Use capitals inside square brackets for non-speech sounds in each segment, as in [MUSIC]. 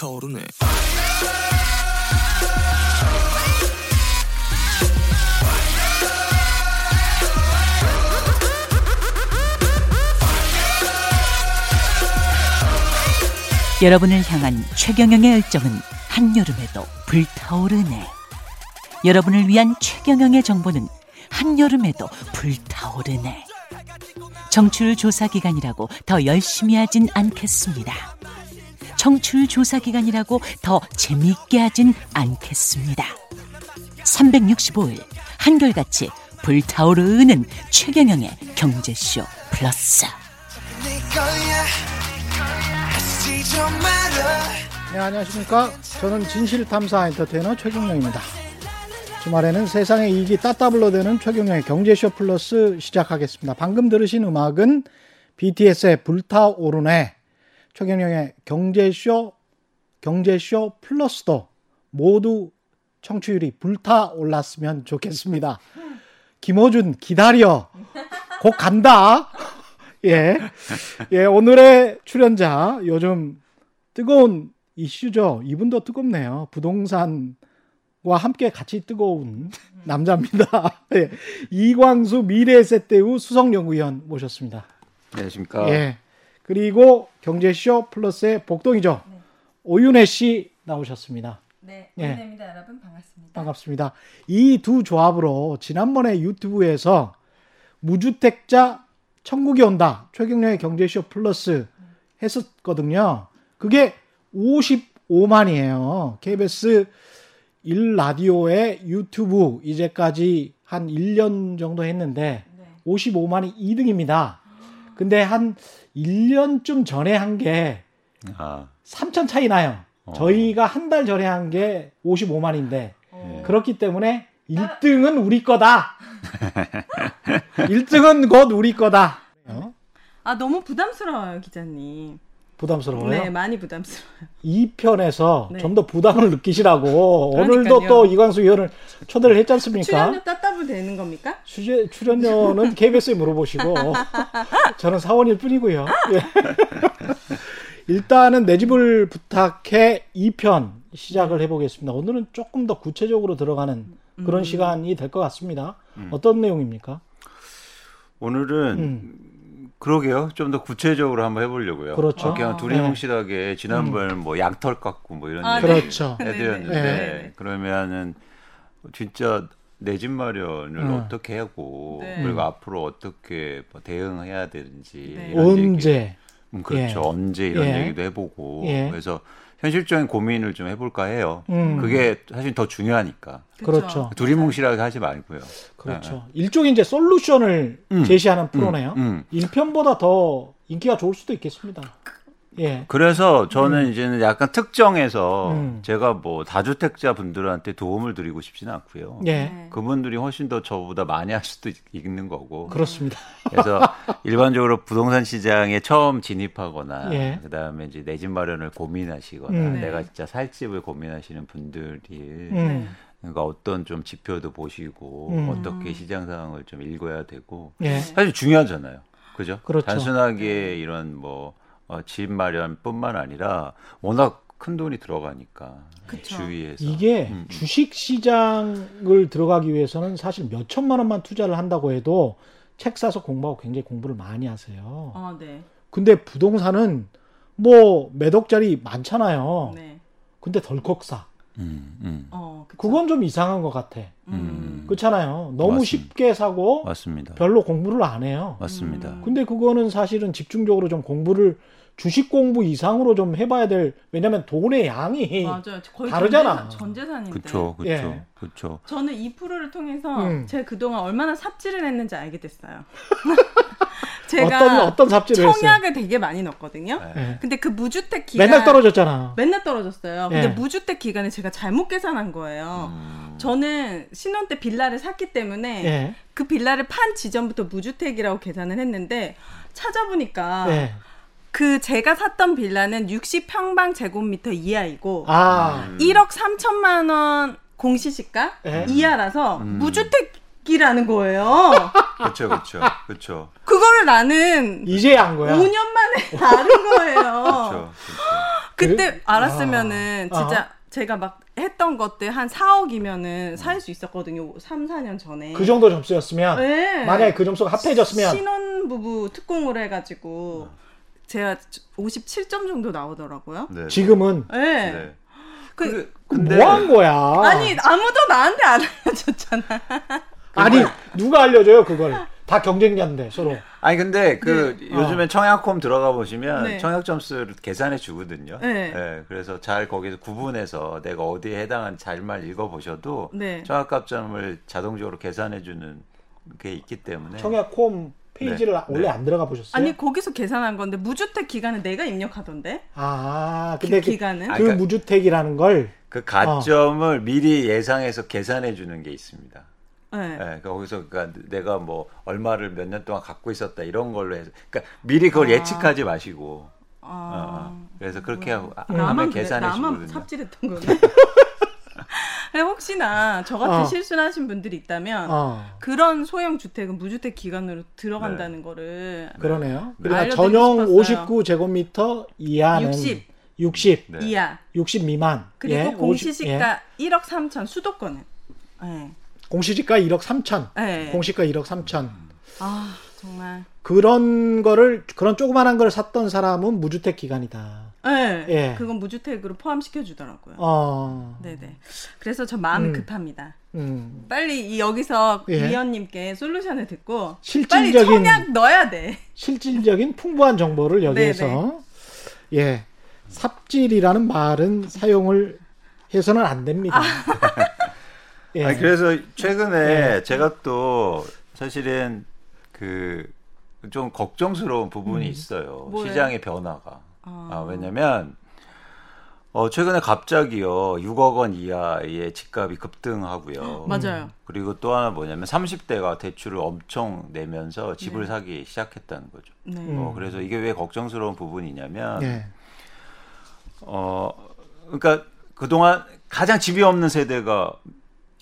불타오르네. 여러분을 향한 최경영의 열정은 한여름에도 불타오르네. 여러분을 위한 최경영의 정보는 한여름에도 불타오르네. 정출 조사 기간이라고 더 열심히 하진 않겠습니다. 정출 조사 기간이라고 더 재미있게 하진 않겠습니다. 365일 한결같이 불타오르는 최경영의 경제쇼 플러스. 네, 안녕하십니까. 저는 진실탐사 엔터테이너 최경영입니다. 주말에는 세상의 이익이 따따블로 되는 최경영의 경제쇼 플러스 시작하겠습니다. 방금 들으신 음악은 BTS의 불타오르네, 최경영의 경제쇼, 경제쇼 플러스도 모두 청취율이 불타올랐으면 좋겠습니다. 김호준, 기다려. 곧 간다. [LAUGHS] 예. 예, 오늘의 출연자, 요즘 뜨거운 이슈죠. 이분도 뜨겁네요. 부동산 과 함께 같이 뜨거운 남자입니다. [LAUGHS] 예. 이광수 미래에셋대우 수석연구위원 모셨습니다. 안녕하십니까. 예. 그리고 경제쇼 플러스의 복동이죠. 네. 오윤혜 씨 나오셨습니다. 네, 예. 오은혜입니다, 여러분 반갑습니다. 반갑습니다. 이 두 조합으로 지난번에 유튜브에서 무주택자 천국이 온다. 최경련의 경제쇼 플러스 했었거든요. 그게 55만이에요. KBS 1라디오의 유튜브 이제까지 한 1년 정도 했는데 네. 55만이 2등입니다. 근데 한 1년쯤 전에 한게 아, 3천 차이 나요. 어. 저희가 한 달 전에 한 게 55만인데 어. 그렇기 때문에 1등은 우리 거다. [LAUGHS] 1등은 곧 우리 거다. 어? 아 너무 부담스러워요, 기자님. 부담스러워요. 네, 많이 부담스러워요. 2편에서 네. 좀더 부담을 느끼시라고 그러니까요. 오늘도 또 이광수 의원을 초대를 했지 않습니까? 출연료 따따블 되는 겁니까? 취재, 출연료는 [LAUGHS] KBS에 물어보시고 저는 사원일 뿐이고요. 예. [LAUGHS] 일단은 내 집을 부탁해 2편 시작을 해보겠습니다. 오늘은 조금 더 구체적으로 들어가는 그런 음. 시간이 될 것 같습니다. 어떤 내용입니까? 오늘은 음. 그러게요. 좀 더 구체적으로 한번 해보려고요. 그렇죠. 어, 그냥 아. 두리뭉실하게 지난번 뭐 양털 깎고 뭐 이런 아, 얘기 네. 그렇죠. 해드렸는데 네. 그러면은 진짜 내 집 마련을 음. 어떻게 하고 네. 그리고 앞으로 어떻게 뭐 대응해야 되는지 네. 이런 얘기. 언제? 음, 그렇죠. 예. 언제 이런 예. 얘기도 해보고 예. 그래서 현실적인 고민을 좀 해볼까 해요. 음. 그게 사실 더 중요하니까 그렇죠. 두리뭉실하게 하지 말고요. 그렇죠. 일종의 이제 솔루션을 음. 제시하는 프로네요. 음. 1편보다 더 인기가 좋을 수도 있겠습니다. 예. 그래서 저는 이제는 약간 특정해서 음. 제가 뭐 다주택자 분들한테 도움을 드리고 싶지는 않고요. 예. 네. 그분들이 훨씬 더 저보다 많이 할 수도 있- 있는 거고. 그렇습니다. 그래서 [LAUGHS] 일반적으로 부동산 시장에 처음 진입하거나 예. 그다음에 이제 내 집 마련을 고민하시거나 음. 네. 내가 진짜 살 집을 고민하시는 분들이 음. 그러니까 어떤 좀 지표도 보시고 음. 어떻게 시장 상황을 좀 읽어야 되고 예. 사실 중요하잖아요. 그죠? 그렇죠. 단순하게 이런 뭐 어, 집 마련뿐만 아니라 워낙 큰 돈이 들어가니까 그쵸. 주위에서 이게 음, 음. 주식 시장을 들어가기 위해서는 사실 몇 천만 원만 투자를 한다고 해도 책 사서 공부하고 굉장히 공부를 많이 하세요. 어, 네. 근데 부동산은 뭐 몇 억짜리 많잖아요. 네. 근데 덜컥 사. 음, 음. 어. 그건 좀 이상한 것 같아. 음. 그렇잖아요. 너무 맞습니다. 쉽게 사고 맞습니다. 별로 공부를 안 해요. 맞습니다. 음. 근데 그거는 사실은 집중적으로 좀 공부를 주식 공부 이상으로 좀 해봐야 될 왜냐면 돈의 양이 맞아요. 거의 다르잖아. 전 재산, 전재산인데. 그쵸, 그쵸, 예. 그쵸. 저는 이 프로를 통해서 음. 제가 그동안 얼마나 삽질을 했는지 알게 됐어요. [LAUGHS] 제가 어떤 어떤 삽질을 했어요. 청약을 되게 많이 넣었거든요. 네. 예. 근데 그 무주택 기간 맨날 떨어졌잖아. 맨날 떨어졌어요. 근데 예. 무주택 기간에 제가 잘못 계산한 거예요. 음, 저는 신혼 때 빌라를 샀기 때문에 예. 그 빌라를 판 지점부터 무주택이라고 계산을 했는데 찾아보니까 예. 그 제가 샀던 빌라는 60평방 제곱미터 이하이고 아. 음. 1억 3천만 원 공시지가 예. 이하라서 음. 무주택이라는 거예요. [LAUGHS] 그쵸, 그쵸, 그쵸. 그거를 나는 이제 한 거야. 5년 만에 아는 거예요. [LAUGHS] 그쵸, 그쵸. 그때 알았으면은 아. 진짜 제가 막 했던 것들 한 4억이면은 살 수 있었거든요. 3, 4년 전에. 그 정도 점수였으면 네. 만약에 그 점수가 합해졌으면 신혼 부부 특공을 해 가지고 제가 57점 정도 나오더라고요. 네. 지금은 네. 네. 그, 그, 근데 뭐한 거야? 아니 아무도 나한테 안 알려줬잖아. 아니 누가 알려줘요 그걸? 다 경쟁자인데 서로. 아니 근데 그 네. 요즘에 청약홈 들어가 보시면 네. 청약 점수를 계산해 주거든요. 네. 예, 그래서 잘 거기서 구분해서 내가 어디에 해당한 잘만 읽어 보셔도 네. 청약 값점을 자동적으로 계산해 주는 게 있기 때문에 청약홈 페이지를 네. 원래 네. 안 들어가 보셨어요? 아니 거기서 계산한 건데 무주택 기간은 내가 입력하던데. 아 근데 그 그, 기간은. 그 아, 그러니까- 무주택이라는 걸 그 가점을 미리 예상해서 계산해 주는 게 있습니다. 네. 예, 그러니까 거기서 그러니까 내가 뭐 얼마를 몇 년 동안 갖고 있었다 이런 걸로 해서 그러니까 미리 그걸 아. 예측하지 마시고 어, 아. 어. 그래서 그렇게 하고 아, 나만 하면 그래, 계산해 나만 주거든요. 삽질했던 [LAUGHS] 거네. 혹시나 저 같은 어. 실수를 하신 분들이 있다면 어, 그런 소형 주택은 무주택 기간으로 들어간다는 거를 그러네요. 그러니까 전용 싶었어요. 59제곱미터 이하는 60. 60, 네. 이하 60 미만. 그리고 예, 50 공시지가 1억 3천 수도권은. 네. 공시지가 1억 3천. 네. 공시가 1억 3천. 아 정말. 그런 거를 그런 조그만한 걸 샀던 사람은 무주택 기간이다. 네. 예. 그건 무주택으로 포함시켜 주더라고요. 어. 네네. 그래서 저 마음이 음. 급합니다. 음. 빨리 이 여기서 예. 위원님께 솔루션을 듣고 실질적인- 빨리 청약 넣어야 돼. 실질적인 풍부한 정보를 여기에서 [LAUGHS] 예. 삽질이라는 말은 사용을 해서는 안 됩니다. [LAUGHS] 예. 아니, 그래서 최근에 네. 제가 또 사실은 그 좀 걱정스러운 부분이 음. 있어요. 뭐예요? 시장의 변화가. 아. 아, 왜냐면 어, 최근에 갑자기요 6억 원 이하의 집값이 급등하고요. [GASPS] 맞아요. 그리고 또 하나 뭐냐면 30대가 대출을 엄청 내면서 집을 네. 사기 시작했다는 거죠. 네. 음. 어, 그래서 이게 왜 걱정스러운 부분이냐면 예. 어, 그러니까 그동안 가장 집이 없는 세대가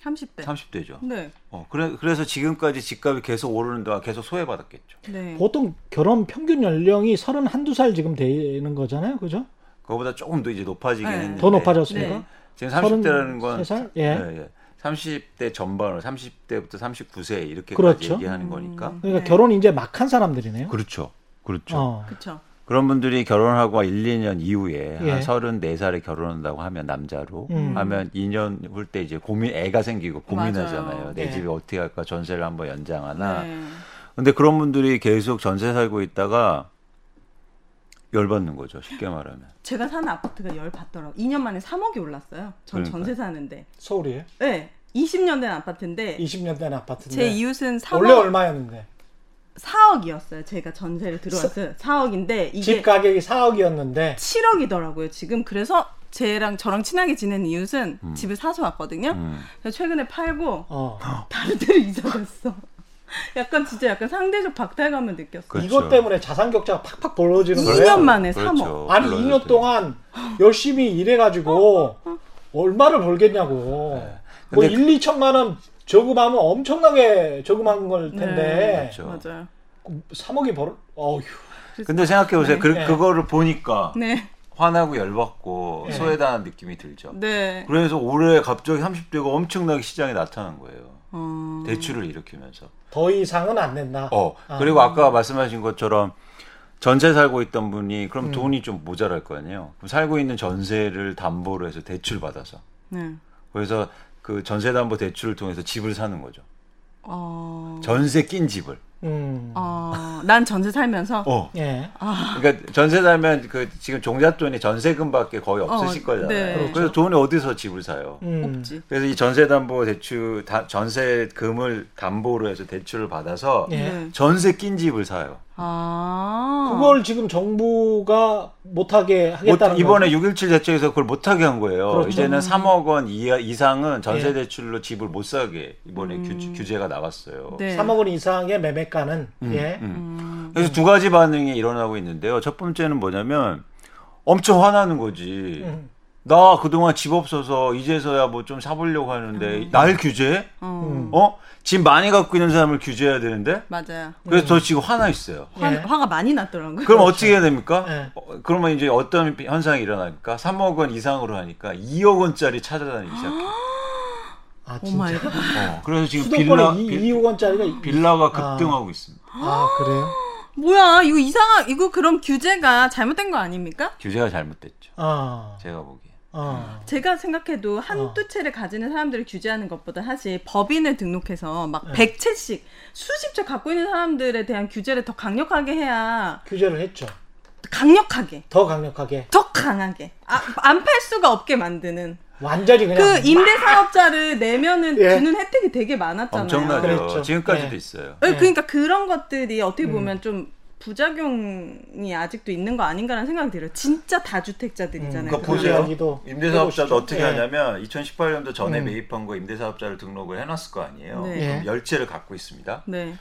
30대. 30대죠. 네. 어, 그래, 그래서 지금까지 집값이 계속 오르는 동안 계속 소외받았겠죠. 네. 보통 결혼 평균 연령이 31, 2살 지금 되는 거잖아요. 그죠? 그거보다 조금 더 이제 높아지긴 네. 했는데. 더 높아졌습니까? 네. 지금 30대라는 건 33살? 예. 예. 30대 전반으로 30대부터 39세 이렇게까지 그렇죠. 얘기하는 음. 거니까. 그러니까 네. 결혼 이제 막 한 사람들이네요. 그렇죠. 그렇죠. 어. 그렇죠. 그런 분들이 결혼하고 1, 2년 이후에 예. 한 34살에 결혼한다고 하면 남자로 음. 하면 2년 후 때 이제 고민 애가 생기고 고민하잖아요. 맞아요. 내 예. 집에 어떻게 할까 전세를 한번 연장하나. 네. 근데 그런 분들이 계속 전세 살고 있다가 열받는 거죠. 쉽게 말하면. 제가 사는 아파트가 열 받더라고. 2년 만에 3억이 올랐어요. 전 그러니까요. 전세 사는데. 서울이에요? 네. 20년 된 아파트인데 20년 된 아파트인데. 제 이웃은 3억 원래 얼마였는데? 4억이었어요. 제가 전세를 들어왔어요. 4억인데 이게 집 가격이 4억이었는데 7억이더라고요. 지금 그래서 쟤랑 저랑 친하게 지내는 이웃은 집을 사서 왔거든요. 음. 그래서 최근에 팔고 어. 다른 데로 이사 갔어. [LAUGHS] 약간 진짜 약간 상대적 박탈감을 느꼈어. 그렇죠. 이것 때문에 자산 격차가 팍팍 벌어지는 2년 거예요. 만에 그렇죠. 3억. 아니 불러줄 2년 때. 동안 열심히 일해가지고 얼마를 벌겠냐고. 네. 뭐 근데 1, 2천만 원 저금하면 엄청나게 저금한 걸 텐데 그렇죠. 맞아요. 3억이 벌어. 어휴. 근데 생각해 보세요. 네. 그, 네. 그거를 보니까 네. 화나고 열받고 네. 소외당한 느낌이 들죠. 네. 그래서 올해 갑자기 30대가 엄청나게 시장에 나타난 거예요. 어... 대출을 일으키면서. 더 이상은 안 된다. 어. 아. 그리고 아까 말씀하신 것처럼 전세 살고 있던 분이 그럼 음. 돈이 좀 모자랄 거 아니에요. 그럼 살고 있는 전세를 담보로 해서 대출 받아서. 네. 그래서 그 전세 담보 대출을 통해서 집을 사는 거죠. 어... 전세 낀 집을. 음. 어... 난 전세 살면서 어. 예. 그러니까 전세 살면 그 지금 종잣돈이 전세금밖에 거의 없으실 어, 거잖아요. 네. 그렇죠. 그래서 돈이 어디서 집을 사요? 음. 없지. 그래서 이 전세담보 대출 다- 전세금을 담보로 해서 대출을 받아서 예. 네. 전세 낀 집을 사요. 아. 그걸 지금 정부가 못하게 하겠다는 못- 이번에 거죠? 6.17 대책에서 그걸 못하게 한 거예요. 그렇죠. 이제는 3억 원 이하, 이상은 전세 예. 대출로 집을 못 사게 이번에 음. 규, 제가 나왔어요. 네. 3억 원 이상의 매매 가는 예. 음. 그래서 두 가지 반응이 일어나고 있는데요. 첫 번째는 뭐냐면 엄청 화나는 거지. 음. 나 그동안 집 없어서 이제서야 뭐 좀 사보려고 하는데 날 규제해? 어, 음. 어? 집 많이 갖고 있는 사람을 규제해야 되는데? 맞아요. 그래서 저 지금 화나 있어요. 화, 예. 화가 많이 났더라고요. 그럼 어떻게 해야 됩니까? 네. 어, 그러면 이제 어떤 현상이 일어나니까 3억 원 이상으로 하니까 2억 원짜리 찾아다니기 시작해. [GASPS] 아오 진짜. 어, 그래서 지금 빌라, 빌, 2, 2억 원짜리가 빌라가 급등하고 있습니다. 아 그래요? [GASPS] 뭐야 이거 이상한 이거 그럼 규제가 잘못된 거 아닙니까? 규제가 잘못됐죠. 아, 제가 보기에. 아, 제가 생각해도 한두 채를 가지는 사람들을 규제하는 것보다 사실 법인을 등록해서 막 100채씩 수십 채 갖고 있는 사람들에 대한 규제를 더 강력하게 해야 규제를 했죠. 강력하게 더 강력하게. 더 강하게 아, 안 팔 수가 없게 만드는 완전히 그냥 그 임대 사업자를 내면은 예. 주는 혜택이 되게 많았잖아요. 엄청나죠. 그랬죠. 지금까지도 네. 있어요. 네, 네. 그러니까 그런 것들이 어떻게 음. 보면 좀 부작용이 아직도 있는 거 아닌가라는 생각이 들어요. 진짜 다주택자들이잖아요. 음, 그러니까 보세요. 임대사업자도. 어떻게 예. 하냐면 2018년도 전에 음. 매입한 거 임대사업자를 등록을 해놨을 거 아니에요. 네. 그럼 예. 열채를 갖고 있습니다. 네.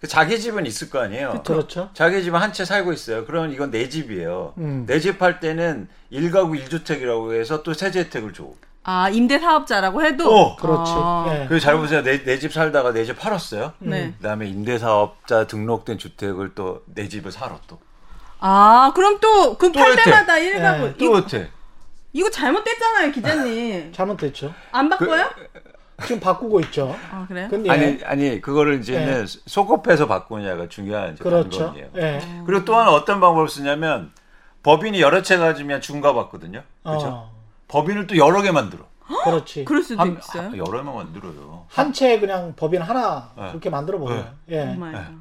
그 자기 집은 있을 거 아니에요. 그렇죠. 자기 집은 한 채 살고 있어요. 그러면 이건 내 집이에요. 음. 내집 할 때는 1가구 1주택이라고 해서 또 세제 혜택을 줘. 아 임대 사업자라고 해도 어, 그렇지. 아, 예. 그리고 잘 보세요. 내 내 집 살다가 내 집 팔았어요. 네. 그다음에 임대 사업자 등록된 주택을 또 내 집을 사러 또. 아 그럼 또그또팔 혜택. 때마다 일가구 네, 또 이거, 혜택. 이거 잘못됐잖아요 기자님. [LAUGHS] 잘못됐죠. 안 바꿔요? 지금 바꾸고 있죠. 아 그래요? 근데 아니 아니 그거를 이제는 예. 소급해서 바꾸냐가 중요한 이제 그렇죠. 관건이에요. 예. 그리고 또 하나 어떤 방법을 쓰냐면 법인이 여러 채 가지면 중과 받거든요. 그렇죠? 어, 법인을 또 여러 개 만들어. 그렇지. 그럴 수도 한, 있어요. 아, 여러 명 만들어요. 한 채 그냥 법인 하나 네. 그렇게 만들어 버려요. 오 예. 갓.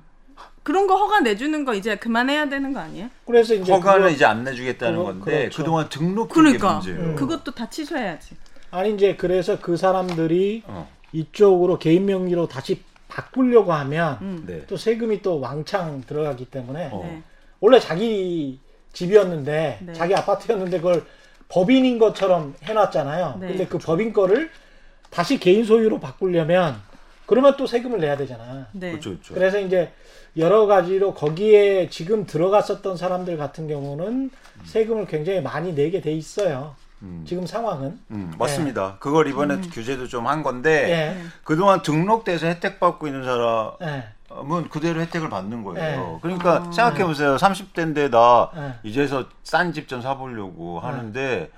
그런 거 허가 내주는 거 이제 그만해야 되는 거 아니에요? 그래서 이제 허가는 그거- 이제 안 내주겠다는 그거- 건데 그렇죠. 그동안 등록 그러니까 문제예요. 음. 그것도 다 취소해야지. 아니 이제 그래서 그 사람들이 어. 이쪽으로 개인 명의로 다시 바꾸려고 하면 음. 네. 또 세금이 또 왕창 들어가기 때문에 어. 네. 원래 자기 집이었는데 네. 자기 아파트였는데 그걸 법인인 것처럼 해놨잖아요. 네. 근데 그 법인 거를 다시 개인 소유로 바꾸려면 그러면 또 세금을 내야 되잖아. 네. 그렇죠, 그렇죠. 그래서 이제 여러 가지로 거기에 지금 들어갔었던 사람들 같은 경우는 세금을 굉장히 많이 내게 돼 있어요. 음. 지금 상황은. 음, 맞습니다. 그걸 이번에 규제도 좀 한 건데 예. 그동안 등록돼서 혜택 받고 있는 사람은 예. 그대로 혜택을 받는 거예요. 네. 그러니까 아. 생각해 보세요. 30대인데 나 네. 이제서 싼 집 좀 사보려고 하는데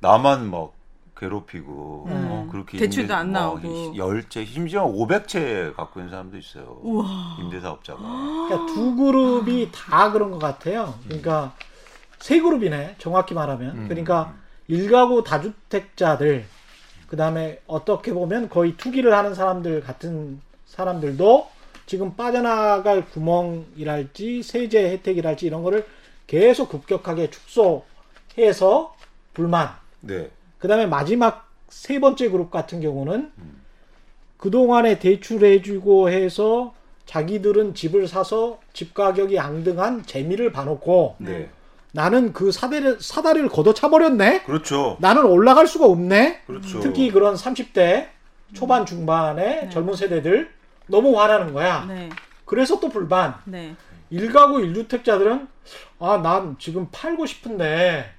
나만 막 괴롭히고 음. 어, 그렇게 대출도 안뭐 나오고. 열채 심지어 500채 갖고 있는 사람도 있어요. 우와. 임대사업자가. 그러니까 두 그룹이 다 그런 것 같아요. 그러니까 세 그룹이네. 정확히 말하면. 음. 그러니까 일가구 다주택자들 그 다음에 어떻게 보면 거의 투기를 하는 사람들 같은 사람들도 지금 빠져나갈 구멍이랄지 세제 혜택이랄지 이런 거를 계속 급격하게 축소해서 불만. 네. 그 다음에 마지막 세 번째 그룹 같은 경우는 그동안에 대출해주고 해서 자기들은 집을 사서 집 가격이 앙등한 재미를 봐놓고 네. 나는 그 사다리를, 사다리를 걷어차버렸네? 그렇죠. 나는 올라갈 수가 없네? 그렇죠. 특히 그런 30대 초반 중반의 네. 젊은 세대들 너무 화나는 거야. 네. 그래서 또 불만. 네. 일가구 일주택자들은 아, 난 지금 팔고 싶은데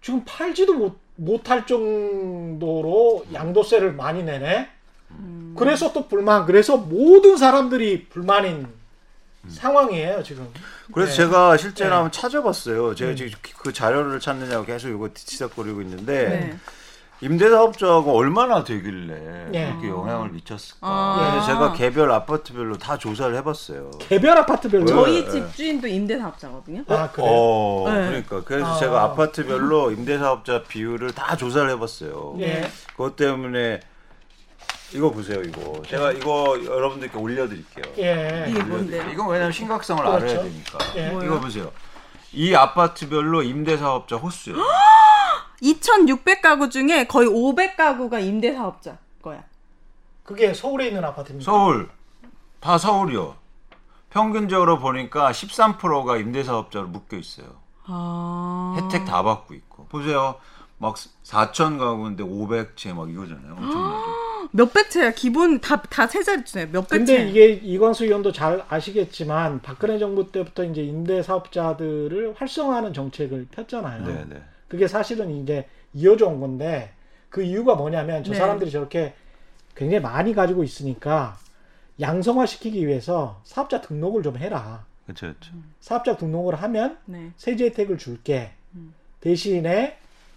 지금 팔지도 못, 못할 정도로 양도세를 많이 내네. 음. 그래서 또 불만. 그래서 모든 사람들이 불만인 상황이에요, 지금. 그래서 네. 제가 실제로 네. 한번 찾아봤어요. 제가 음. 지금 그 자료를 찾느냐고 계속 이거 뒤치닥거리고 있는데 네. 임대사업자하고 얼마나 되길래 예. 그렇게 영향을 미쳤을까? 아. 그래서 제가 개별 아파트별로 다 조사를 해봤어요. 개별 아파트별로. 저희 네. 집주인도 임대사업자거든요. 아, 그래요? 어, 네. 그러니까 그래서 아. 제가 아파트별로 임대사업자 비율을 다 조사를 해봤어요. 예. 그것 때문에 이거 보세요, 이거 제가 이거 여러분들께 올려드릴게요. 예. 이게 뭔데요? 이건 왜냐면 심각성을 그렇죠. 알아야 되니까. 예. 이거 보세요. 이 아파트별로 임대사업자 호수요. 2,600 가구 [GASPS] 중에 거의 500 가구가 임대 사업자 거야. 그게 서울에 있는 아파트입니다. 서울 다 서울이요. 평균적으로 보니까 13%가 임대사업자로 묶여 있어요. 아. 혜택 다 받고 있고. 보세요. 막 4천 가구인데 500채 막 이거잖아요. 엄청나죠. [GASPS] 몇백 채야. 기본 다 다 세 자리 주네. 몇백 근데 채. 이게 이광수 의원도 잘 아시겠지만 박근혜 정부 때부터 이제 임대 사업자들을 활성화하는 정책을 폈잖아요. 네, 네. 그게 사실은 이제 이어져 온 건데 그 이유가 뭐냐면 저 네. 사람들이 저렇게 굉장히 많이 가지고 있으니까 양성화시키기 위해서 사업자 등록을 좀 해라. 그렇죠, 그렇죠. 사업자 등록을 하면 네. 세제 혜택을 줄게. 음. 대신에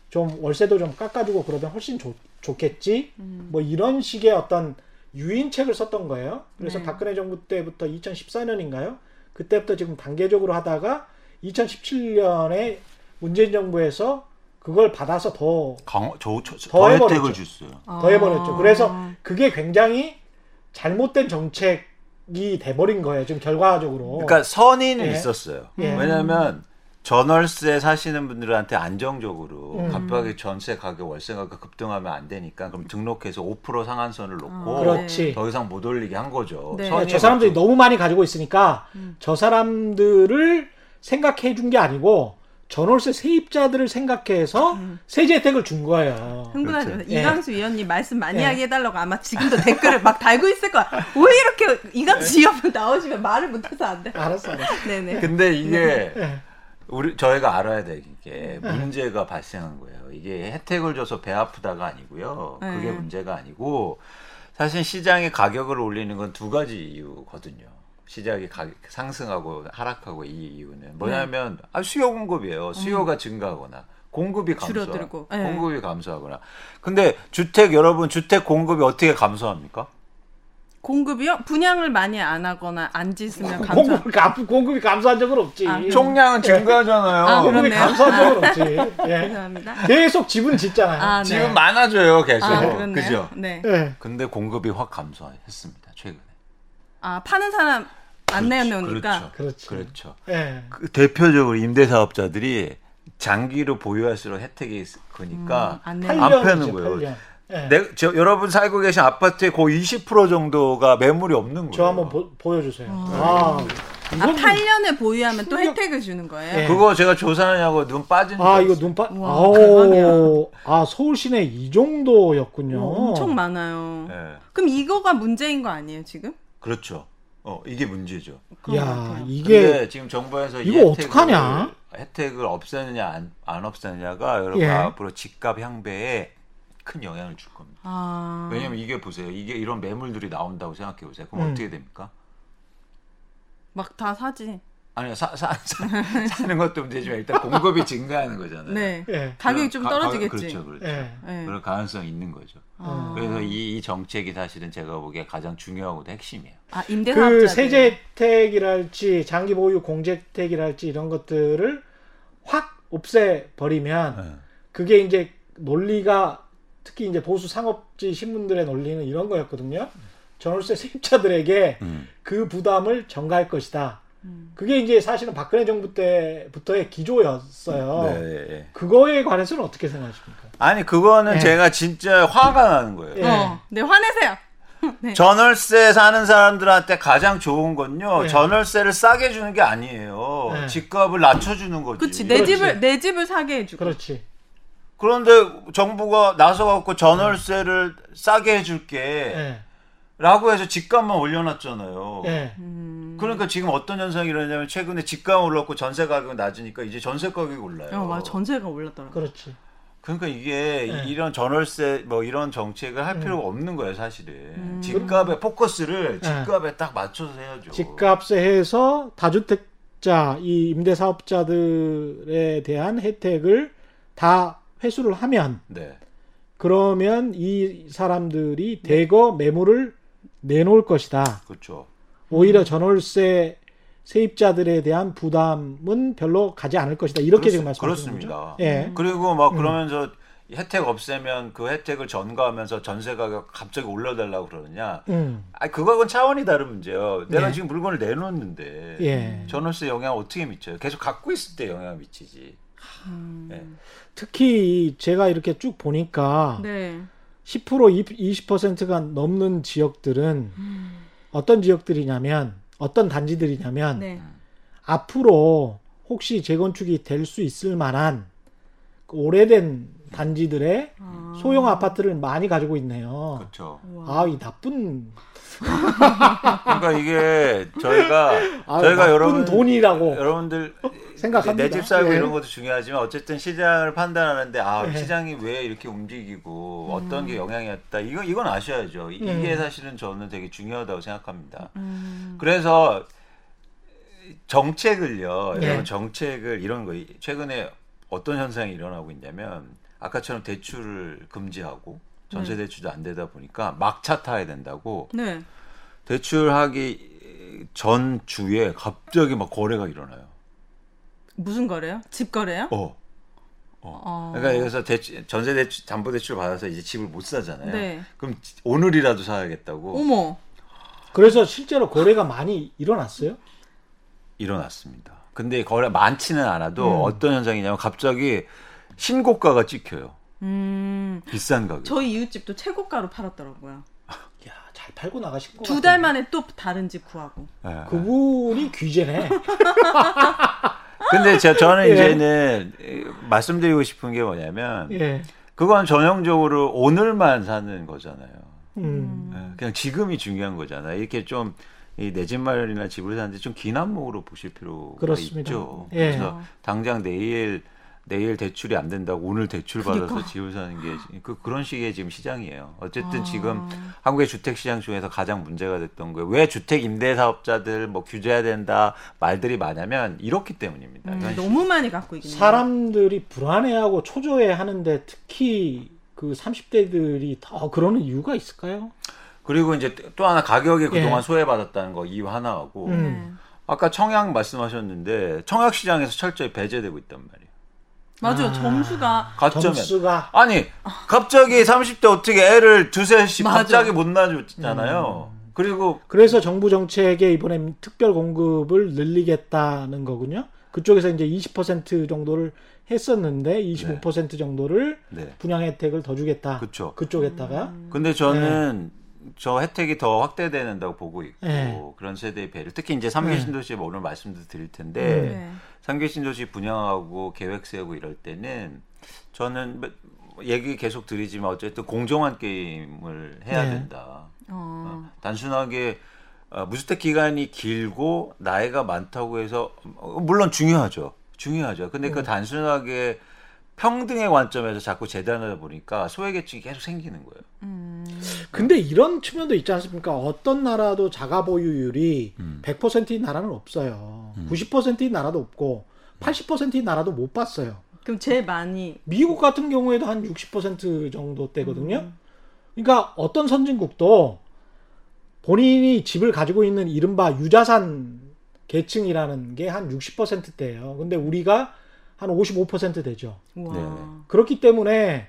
좀 월세도 좀 깎아주고 그러면 훨씬 좋, 좋겠지. 음. 뭐 이런 식의 어떤 유인책을 썼던 거예요. 그래서 네. 박근혜 정부 때부터 2014년인가요? 그때부터 지금 단계적으로 하다가 2017년에 문재인 정부에서 그걸 받아서 더, 강, 저, 저, 더더 해버렸죠. 혜택을 줬어요. 더 해버렸죠. 아. 그래서 그게 굉장히 잘못된 정책이 돼버린 거예요. 지금 결과적으로. 그러니까 선의는 예. 있었어요. 예. 왜냐하면 전월세 사시는 분들한테 안정적으로 음. 갑자기 전세 가격, 월세 가격 급등하면 안 되니까 그럼 등록해서 5% 상한선을 놓고 아, 그렇지. 더 이상 못 올리게 한 거죠. 네. 선의의 저 사람들이. 너무 많이 가지고 있으니까 음. 저 사람들을 생각해 준 게 아니고 전월세 세입자들을 생각해서 음. 세제 혜택을 준 거예요. 흥분하지 그렇죠. 마세요. 이강수 위원님 말씀 많이 예. 하게 해달라고 아마 지금도 댓글을 막 달고 있을 거야. 왜 이렇게 이강수 위원 나오시면 말을 못해서 안 돼. 알았어, 알았어. 네네. 근데 이게 예. 우리 저희가 알아야 될 게 문제가 발생한 거예요. 이게 혜택을 줘서 배 아프다가 아니고요. 그게 네. 문제가 아니고 사실 시장의 가격을 올리는 건 두 가지 이유거든요. 시장이 가격 상승하고 하락하고 이 이유는 뭐냐면 아, 수요 공급이에요. 수요가 증가하거나 공급이 감소, 줄어들고. 네. 공급이 감소하거나. 근데 주택 여러분 주택 공급이 어떻게 감소합니까? 공급이요? 분양을 많이 안 하거나 안 짓으면 감소. 공급이, 감, 공급이 감소한 적은 없지. 아, 그럼- 총량은 증가하잖아요. 아, 공급이. 감소한 적은 없지. 예. 죄송합니다. 계속 집은 짓잖아요. 아, 네. 지금 많아져요 계속. 아. 그죠? 네. 예. 근데 공급이 확 감소했습니다 최근에. 아, 파는 사람 안 내놓으니까. 그렇죠. 그렇죠. 예. 그 대표적으로 임대사업자들이 장기로 보유할수록 혜택이 크니까 음, 안 안 패는 거예요. 팔 년. 예. 내, 저, 여러분 살고 계신 아파트의 거의 20% 정도가 매물이 없는 거예요. 저 한번 보, 보여주세요. 아, 아, 이건 8년을 보유하면 또 혜택을 주는 거예요. 예. 그거 제가 조사하냐고 눈 빠진 아적 이거. 눈빠 우와, 아오. 아 서울 시내 이 정도였군요. 어, 엄청 많아요. 예. 그럼 이거가 문제인 거 아니에요, 지금? 그렇죠. 어, 이게 문제죠. 야. 이게 지금 정부에서 이 이거 어떡하냐? 혜택을 없애느냐 안, 안 없애느냐가 여러분 예. 앞으로 집값 향배에 큰 영향을 줄 겁니다. 아. 왜냐면 이게 보세요. 이게 이런 매물들이 나온다고 생각해 보세요. 그럼 음. 어떻게 됩니까? 막 다 사지. 아니요, 사, 사, 사, 사는 것도 문제지만 일단 공급이 증가하는 거잖아요. 네. 예. 가격이 좀 가- 가- 떨어지겠지. 그렇죠, 그렇죠. 예. 네. 그럴 가능성이 있는 거죠. 아. 그래서 이, 이 정책이 사실은 제가 보기에 가장 중요하고도 핵심이에요. 아, 임대사업자. 그 세제 혜택이랄지 장기 보유 공제 혜택이랄지 이런 것들을 확 없애 버리면 네. 그게 이제 논리가 특히 이제 보수 상업지 신문들의 논리는 이런 거였거든요. 전월세 세입자들에게 음. 그 부담을 전가할 것이다. 음. 그게 이제 사실은 박근혜 정부 때부터의 기조였어요. 네, 예. 그거에 관해서는 어떻게 생각하십니까? 아니 그거는 예. 제가 진짜 화가 나는 거예요. 예. 어, 네, 화내세요. [LAUGHS] 네. 전월세 사는 사람들한테 가장 좋은 건요. 예. 전월세를 싸게 주는 게 아니에요. 예. 집값을 낮춰주는 거지. 그치, 내 그렇지. 집을, 내 집을 사게 해주고. 그렇지. 그런데 정부가 나서갖고 전월세를 싸게 해줄게. 예. 라고 해서 집값만 올려놨잖아요. 예. 음. 그러니까 지금 어떤 현상이 일어나냐면 최근에 집값 올랐고 전세 가격이 낮으니까 이제 전세 가격이 올라요. 어, 맞아. 전세가 올랐더라고. 그렇지. 그러니까 이게 네. 이런 전월세 뭐 이런 정책을 할 음. 필요가 없는 거예요, 사실은. 음. 집값에 포커스를 네. 집값에 딱 맞춰서 해야죠. 집값에 해서 다주택자 이 임대 사업자들에 대한 혜택을 다 회수를 하면 네. 그러면 이 사람들이 대거 매물을 내놓을 것이다. 그렇죠. 오히려 전월세 세입자들에 대한 부담은 별로 가지 않을 것이다. 이렇게 그렇- 지금 말씀하시는 그렇습니다. 거죠. 예. 그리고 막 음. 그러면서 혜택 없애면 그 혜택을 전가하면서 전세 가격 갑자기 올려달라고 그러느냐? 음. 아 그거하고는 차원이 다른 문제예요. 내가 네. 지금 물건을 내놓는데 예. 전월세 영향 을 어떻게 미쳐요? 계속 갖고 있을 때 영향 을 미치지. 음. 네. 특히 제가 이렇게 쭉 보니까 네. 10% 20%가 넘는 지역들은 어떤 지역들이냐면 어떤 단지들이냐면 네. 앞으로 혹시 재건축이 될 수 있을 만한 그 오래된 단지들의 아. 소형 아파트를 많이 가지고 있네요. 그렇죠. 아, 이 나쁜 그러니까 이게 저희가 아, 저희가 나쁜 여러분 돈이라고. 여러분들 생각합니다. 내 집 살고 예. 이런 것도 중요하지만 어쨌든 시장을 판단하는데 아 예. 시장이 왜 이렇게 움직이고 어떤 게 영향이었다 이건 이건 아셔야죠. 이- 음. 이게 사실은 저는 되게 중요하다고 생각합니다. 음. 그래서 정책을요, 예. 여러분 정책을 이런 거 최근에 어떤 현상이 일어나고 있냐면 아까처럼 대출을 금지하고 전세 네. 대출도 안 되다 보니까 막차 타야 된다고 네. 대출하기 전 주에 갑자기 막 거래가 일어나요. 무슨 거래요? 집 거래요? 어. 어. 그러니까 여기서 대출, 전세 대출, 담보 대출 받아서 이제 집을 못 사잖아요. 네. 그럼 오늘이라도 사야겠다고 어머. 그래서 실제로 거래가 많이 일어났어요. 일어났습니다. 근데 거래 많지는 않아도 음. 어떤 현상이냐면 갑자기 신고가가 찍혀요. 음. 비싼 가격. 저희 이웃집도 최고가로 팔았더라고요. [LAUGHS] 야, 잘 팔고 나가신 것두달 같은데. 만에 또 다른 집 구하고. 예. 그분이 귀재네. [LAUGHS] 근데 저, 저는 [LAUGHS] 예. 이제는 이, 말씀드리고 싶은 게 뭐냐면 예. 그건 전형적으로 오늘만 사는 거잖아요. 음. 예, 그냥 지금이 중요한 거잖아요. 이렇게 좀이내집 마련이나 집을 사는데 좀 긴 안목으로 보실 필요가 그렇습니다. 있죠. 예. 그래서 당장 내일 내일 대출이 안 된다고 오늘 대출 받아서 그러니까. 집을 사는 게 그, 그런 식의 지금 시장이에요. 어쨌든 아. 지금 한국의 주택 시장 중에서 가장 문제가 됐던 거예요. 왜 주택 임대 사업자들 뭐 규제해야 된다 말들이 많냐면 이렇기 때문입니다. 음, 너무 많이 갖고 있긴 해요. 사람들이 불안해하고 초조해 하는데 특히 그 30대들이 더 그러는 이유가 있을까요? 그리고 이제 또 하나 가격이 그동안 예. 소외받았다는 거 이유 하나하고 음. 네. 아까 청약 말씀하셨는데 청약 시장에서 철저히 배제되고 있단 말이에요. 맞아요. 아. 점수가 가점에 점수가 아니 갑자기 30대 어떻게 애를 두세씩 맞아. 갑자기 못 낳아줬잖아요. 그리고 그래서 정부 정책에 이번에 특별 공급을 늘리겠다는 거군요. 그쪽에서 이제 20% 정도를 했었는데 25% 정도를 네 분양 혜택을 더 주겠다. 그쵸. 그쪽에다가 근데 저는 저 혜택이 더 확대된다고 보고 있고 네. 그런 세대의 배려 특히 이제 삼계 네. 신도시에 뭐 오늘 말씀도 드릴 텐데 네. 삼계 신도시 분양하고 계획 세우고 이럴 때는 저는 뭐 얘기 계속 드리지만 어쨌든 공정한 게임을 해야 네. 된다. 어. 단순하게 어, 무주택 기간이 길고 나이가 많다고 해서 어, 물론 중요하죠. 중요하죠. 근데 음. 그 단순하게 평등의 관점에서 자꾸 재단하다 보니까 소외계층이 계속 생기는 거예요. 음. 근데 이런 측면도 있지 않습니까? 어떤 나라도 자가 보유율이 음. 100%인 나라는 없어요. 90%인 나라도 없고 80%인 나라도 못 봤어요. 그럼 제일 많이 미국 같은 경우에도 한 60% 정도 대거든요. 그러니까 어떤 선진국도 본인이 집을 가지고 있는 이른바 유자산 계층이라는 게 한 60%대예요. 근데 우리가 한 55% 되죠. 와. 네네. 그렇기 때문에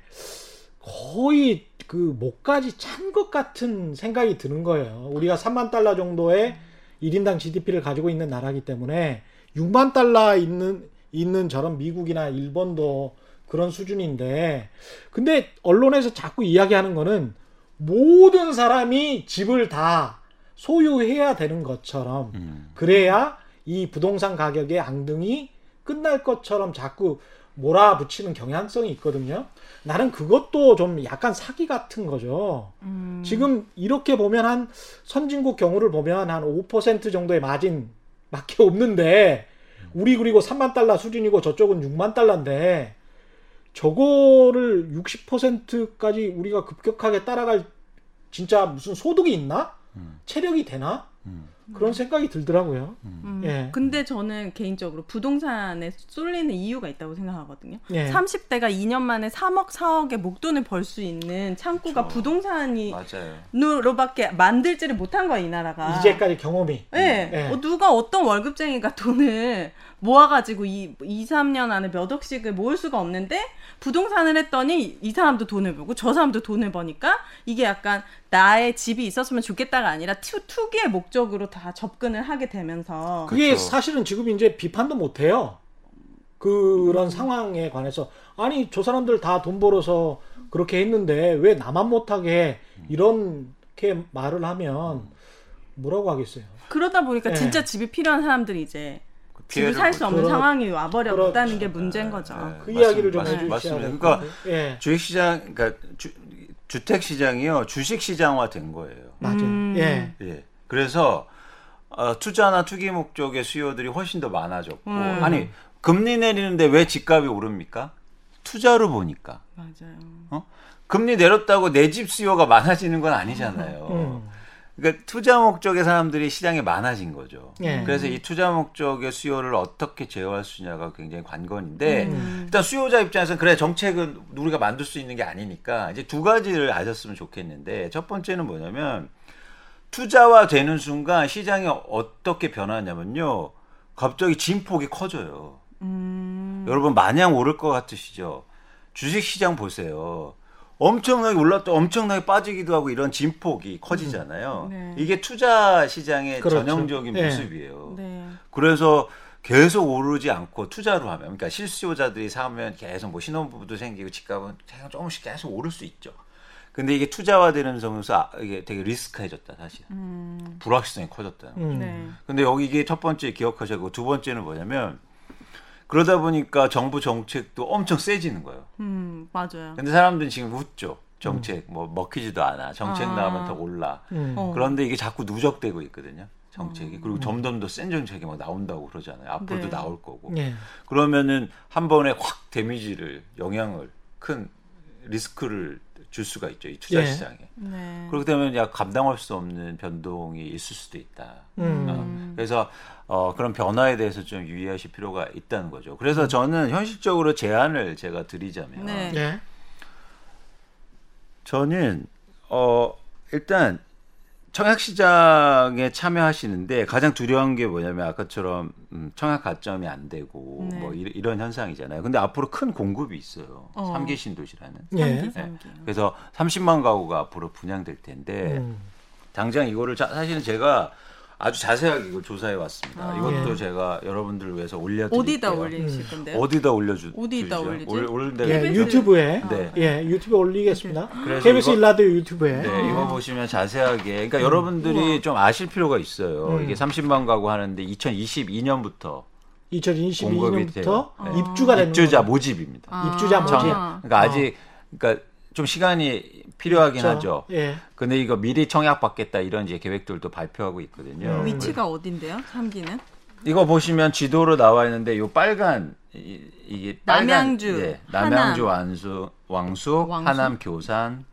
거의 그 목까지 찬 것 같은 생각이 드는 거예요. 우리가 3만 달러 정도의 1인당 GDP를 가지고 있는 나라기 때문에 6만 달러 있는 있는 저런 미국이나 일본도 그런 수준인데 근데 언론에서 자꾸 이야기하는 거는 모든 사람이 집을 다 소유해야 되는 것처럼 음. 그래야 이 부동산 가격의 앙등이 끝날 것처럼 자꾸 몰아붙이는 경향성이 있거든요. 나는 그것도 좀 약간 사기 같은 거죠. 음. 지금 이렇게 보면 한 선진국 경우를 보면 한 5% 정도의 마진밖에 없는데 우리 그리고 3만 달러 수준이고 저쪽은 6만 달러인데 저거를 60%까지 우리가 급격하게 따라갈 진짜 무슨 소득이 있나? 음. 체력이 되나? 음. 그런 생각이 들더라고요. 음. 예. 근데 저는 개인적으로 부동산에 쏠리는 이유가 있다고 생각하거든요. 예. 30대가 2년 만에 3억, 4억의 목돈을 벌 수 있는 창구가 그렇죠. 부동산이 맞아요. 으로밖에 만들지를 못한 거야 이 나라가. 이제까지 경험이. 예. 예. 어, 누가 어떤 월급쟁이가 돈을 모아가지고 이 2, 3년 안에 몇 억씩을 모을 수가 없는데 부동산을 했더니 이 사람도 돈을 벌고 저 사람도 돈을 버니까 이게 약간 나의 집이 있었으면 좋겠다가 아니라 투, 투기의 목적으로 다 접근을 하게 되면서 그게 그렇죠. 사실은 지금 이제 비판도 못 해요. 그런 상황에 관해서 아니 저 사람들 다 돈 벌어서 그렇게 했는데 왜 나만 못하게 이렇게 말을 하면 뭐라고 하겠어요. 그러다 보니까 예. 진짜 집이 필요한 사람들이 이제 그 집을 살수 못- 없는 그렇- 상황이 와버렸다는 그렇죠. 게 문제인 거죠. 네. 그 맞습니다. 이야기를 좀 맞습니다. 해주셔야 맞습니다. 될 그러니까. 예, 주식시장, 그러니까 주, 주택 시장이요 주식 시장화 된 거예요. 맞아요. 음. 예, 예. 그래서 어, 투자나 투기 목적의 수요들이 훨씬 더 많아졌고 음. 아니 금리 내리는데 왜 집값이 오릅니까? 투자로 보니까. 맞아요. 금리 내렸다고 내 집 수요가 많아지는 건 아니잖아요. 음. 그러니까 투자 목적의 사람들이 시장에 많아진 거죠. 예. 그래서 이 투자 목적의 수요를 어떻게 제어할 수 있냐가 굉장히 관건인데 음. 일단 수요자 입장에서는 그래 정책은 우리가 만들 수 있는 게 아니니까 이제 두 가지를 아셨으면 좋겠는데 첫 번째는 뭐냐면 투자화 되는 순간 시장이 어떻게 변하냐면요. 갑자기 진폭이 커져요. 음. 여러분 마냥 오를 것 같으시죠? 주식 시장 보세요. 엄청나게 올랐다 엄청나게 빠지기도 하고 이런 진폭이 커지잖아요. 네. 이게 투자 시장의 그렇죠. 전형적인 네. 모습이에요. 네. 그래서 계속 오르지 않고 투자로 하면 그러니까 실수요자들이 사면 계속 뭐 신혼부부도 생기고 집값은 조금씩 계속 오를 수 있죠. 근데 이게 투자화되는 점에서 아, 이게 되게 리스크해졌다 사실. 음. 불확실성이 커졌다. 음. 네. 근데 여기 이게 첫 번째 기억하셔야 하고 두 번째는 뭐냐면 그러다 보니까 정부 정책도 엄청 세지는 거예요. 음, 맞아요. 근데 사람들은 지금 웃죠. 정책 뭐 먹히지도 않아. 정책 아. 나오면 더 올라. 음. 어. 그런데 이게 자꾸 누적되고 있거든요. 정책이. 그리고 점점 더 센 정책이 막 나온다고 그러잖아요. 앞으로도 네. 나올 거고. 예. 그러면은 한 번에 확 데미지를 영향을 큰 리스크를 줄 수가 있죠. 이 투자 예. 시장에. 네. 그렇기 때문에 야 감당할 수 없는 변동이 있을 수도 있다. 음. 어, 그래서 어, 그런 변화에 대해서 좀 유의하실 필요가 있다는 거죠. 그래서 저는 현실적으로 제안을 제가 드리자면 네. 예. 저는 어, 일단 청약 시장에 참여하시는데 가장 두려운 게 뭐냐면 아까처럼 음, 청약 가점이 안 되고 네. 뭐 이, 런 현상이잖아요. 근데 앞으로 큰 공급이 있어요. 어. 삼 3개 신도시라는. 예. 삼기, 삼기. 그래서 30만 가구가 앞으로 분양될 텐데 음. 당장 이거를 자, 사실은 제가 아주 자세하게 이걸 조사해 왔습니다. 아. 이것도 예. 제가 여러분들을 위해서 올려드릴게요. 어디다 올리실 건데요? 어디다 올려주? 어디다? 올리지? 올, 예. 유튜브에 네. 예, 유튜브에 올리겠습니다. 그래서 KBS 일라디오 유튜브에. 네, 이거 보시면 자세하게. 그러니까 여러분들이 좀 아실 필요가 있어요. 음. 이게 30만 가구 하는데 2022년부터 공급이 2022년부터 돼요. 네. 입주가 되는 입주자. 모집입니다. 아. 입주자 모집. 그러니까 아직 그러니까 좀 시간이 필요하긴 그렇죠. 하죠. 예. 근데 이거 미리 청약 받겠다 이런 이제 계획들도 발표하고 있거든요. 음. 위치가 어딘데요? 삼기는? 이거 보시면 지도로 나와 있는데 요 빨간 이, 이게 빨간, 남양주, 예, 남양주. 완수 왕숙, 왕숙? 하남 교산,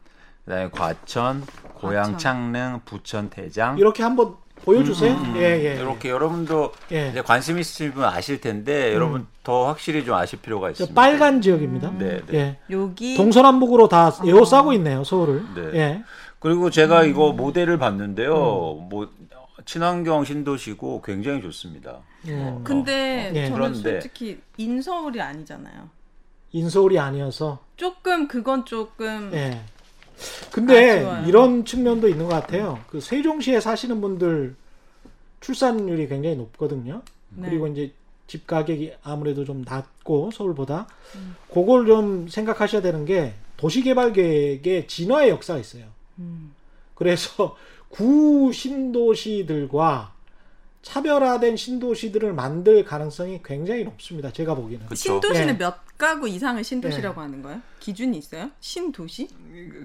그다음에 과천, 고양 과천. 창릉, 부천 대장. 이렇게 한번 보여주세요. 음, 음, 예, 예. 이렇게 여러분도 예. 이제 관심 있으신 분 아실 텐데 여러분 더 확실히 좀 아실 필요가 저 있습니다. 빨간 지역입니다. 네, 네. 예. 여기 동서남북으로 다 에워싸고 있네요, 서울을. 네. 예. 그리고 제가 음. 이거 모델을 봤는데요. 뭐 친환경 신도시고 굉장히 좋습니다. 음. 근데 예. 저는 그런데- 솔직히 인서울이 아니잖아요. 인서울이 아니어서. 조금 그건 조금 예. 근데 아쉬워요. 이런 측면도 있는 것 같아요. 그 세종시에 사시는 분들 출산율이 굉장히 높거든요. 네. 그리고 이제 집 가격이 아무래도 좀 낮고 서울보다 음. 그걸 좀 생각하셔야 되는 게 도시개발 계획의 진화의 역사가 있어요. 음. 그래서 [LAUGHS] 구 신도시들과 차별화된 신도시들을 만들 가능성이 굉장히 높습니다. 제가 보기에는. 그쵸. 신도시는 예. 몇 가구 이상을 신도시라고 하는 거예요? 기준이 있어요? 신도시?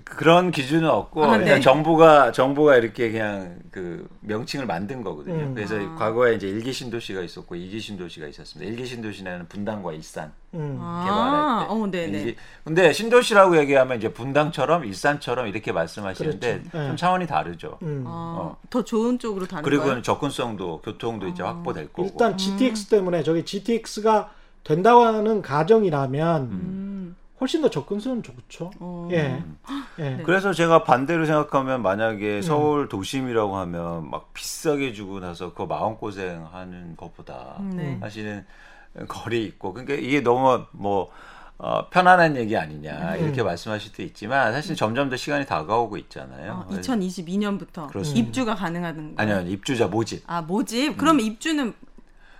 그런 기준은 없고 아, 일단 네. 정부가 정부가 이렇게 그냥 그 명칭을 만든 거거든요. 음. 그래서 아. 과거에 이제 일기 신도시가 있었고 이기 신도시가 있었습니다. 일기 신도시는 분당과 일산 음. 아, 개발할 때. 어, 네네. 일기- 근데 신도시라고 얘기하면 이제 분당처럼 일산처럼 이렇게 말씀하시는데 그렇죠. 네. 좀 차원이 다르죠. 음. 어, 더 좋은 쪽으로 다른 그리고? 접근성도 교통도 이제 아. 확보될 거고. 일단 GTX 때문에 저기 GTX가 된다고 하는 가정이라면 음. 훨씬 더 접근성은 좋죠. 어. 예. 예. 네. 그래서 제가 반대로 생각하면 만약에 음. 서울 도심이라고 하면 막 비싸게 주고 나서 그 마음고생 하는 것보다 네. 사실은 거리 있고 그러니까 이게 너무 뭐 어, 편안한 얘기 아니냐 음. 이렇게 말씀하실 수 있지만 사실 점점 더 시간이 다가오고 있잖아요. 어, 2022년부터 그렇습니다. 입주가 거예요? 아니요 입주자 모집. 아 모집? 그럼 입주는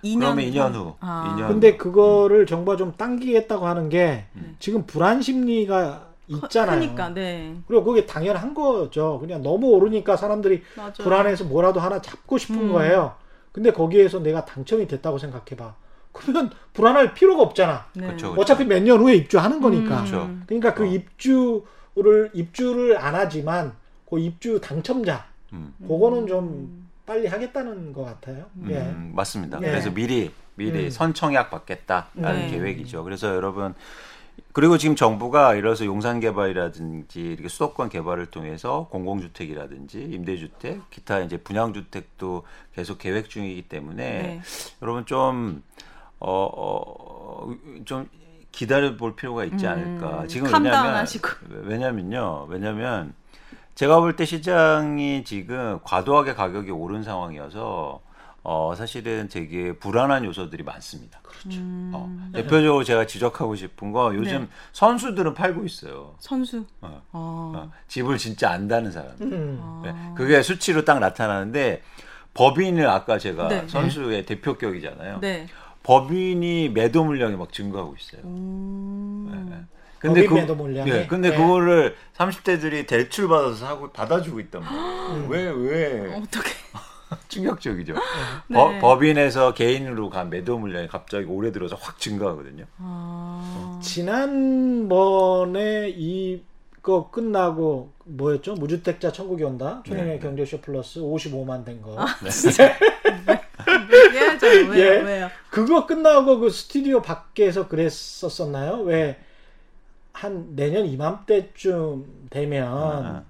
2년 그러면 2년 후. 아. 2년 근데 후. 그거를 정부가 좀 당기겠다고 하는 게 음. 지금 불안 심리가 있잖아요. 그러니까 네. 그리고 그게 당연한 거죠. 그냥 너무 오르니까 사람들이 맞아요. 불안해서 뭐라도 하나 잡고 싶은 음. 거예요. 근데 거기에서 내가 당첨이 됐다고 생각해봐. 그러면 불안할 필요가 없잖아. 네. 그쵸. 어차피 몇 년 후에 입주하는 거니까. 음. 그러니까 그 어. 입주를 입주를 안 하지만 그 입주 당첨자 음. 그거는 좀 빨리 하겠다는 것 같아요. 예. 음, 맞습니다. 네. 그래서 미리 미리 음. 선청약 받겠다라는 네. 계획이죠. 그래서 여러분 그리고 지금 정부가 이래서 용산 개발이라든지 이렇게 수도권 개발을 통해서 공공주택이라든지 임대주택, 기타 이제 분양주택도 계속 계획 중이기 때문에 네. 여러분 좀 어, 어, 좀 기다려 볼 필요가 있지 않을까. 음, 지금 왜냐면 하시고. 왜냐면요. 왜냐면 제가 볼 때 시장이 지금 과도하게 가격이 오른 상황이어서 어, 사실은 되게 불안한 요소들이 많습니다. 그렇죠. 어, 대표적으로 제가 지적하고 싶은 거 요즘 네. 선수들은 팔고 있어요. 선수. 어, 어. 어, 집을 진짜 안다는 사람. 음. 네, 그게 수치로 딱 나타나는데 법인을 아까 제가 네. 선수의 대표격이잖아요. 네. 법인이 매도 물량이 막 증가하고 있어요. 음. 네. 매도 물량이? 네, 근데 네. 그거를 30대들이 대출 받아서 사고 받아주고 있단 말이에요. 음. 왜 왜? 어떻게? [LAUGHS] 충격적이죠. 네. 법- 법인에서 개인으로 간 매도 물량이 갑자기 올해 들어서 확 증가하거든요. 아. 지난번에 이거 끝나고 뭐였죠? 무주택자 천국이 온다. 최영의 네. 경제쇼 플러스 55만 된 거. 얘기하죠. [LAUGHS] 왜요? 예. 왜요? 그거 끝나고 그 스튜디오 밖에서 그랬었었나요? 왜 한 내년 이맘때쯤 되면 아.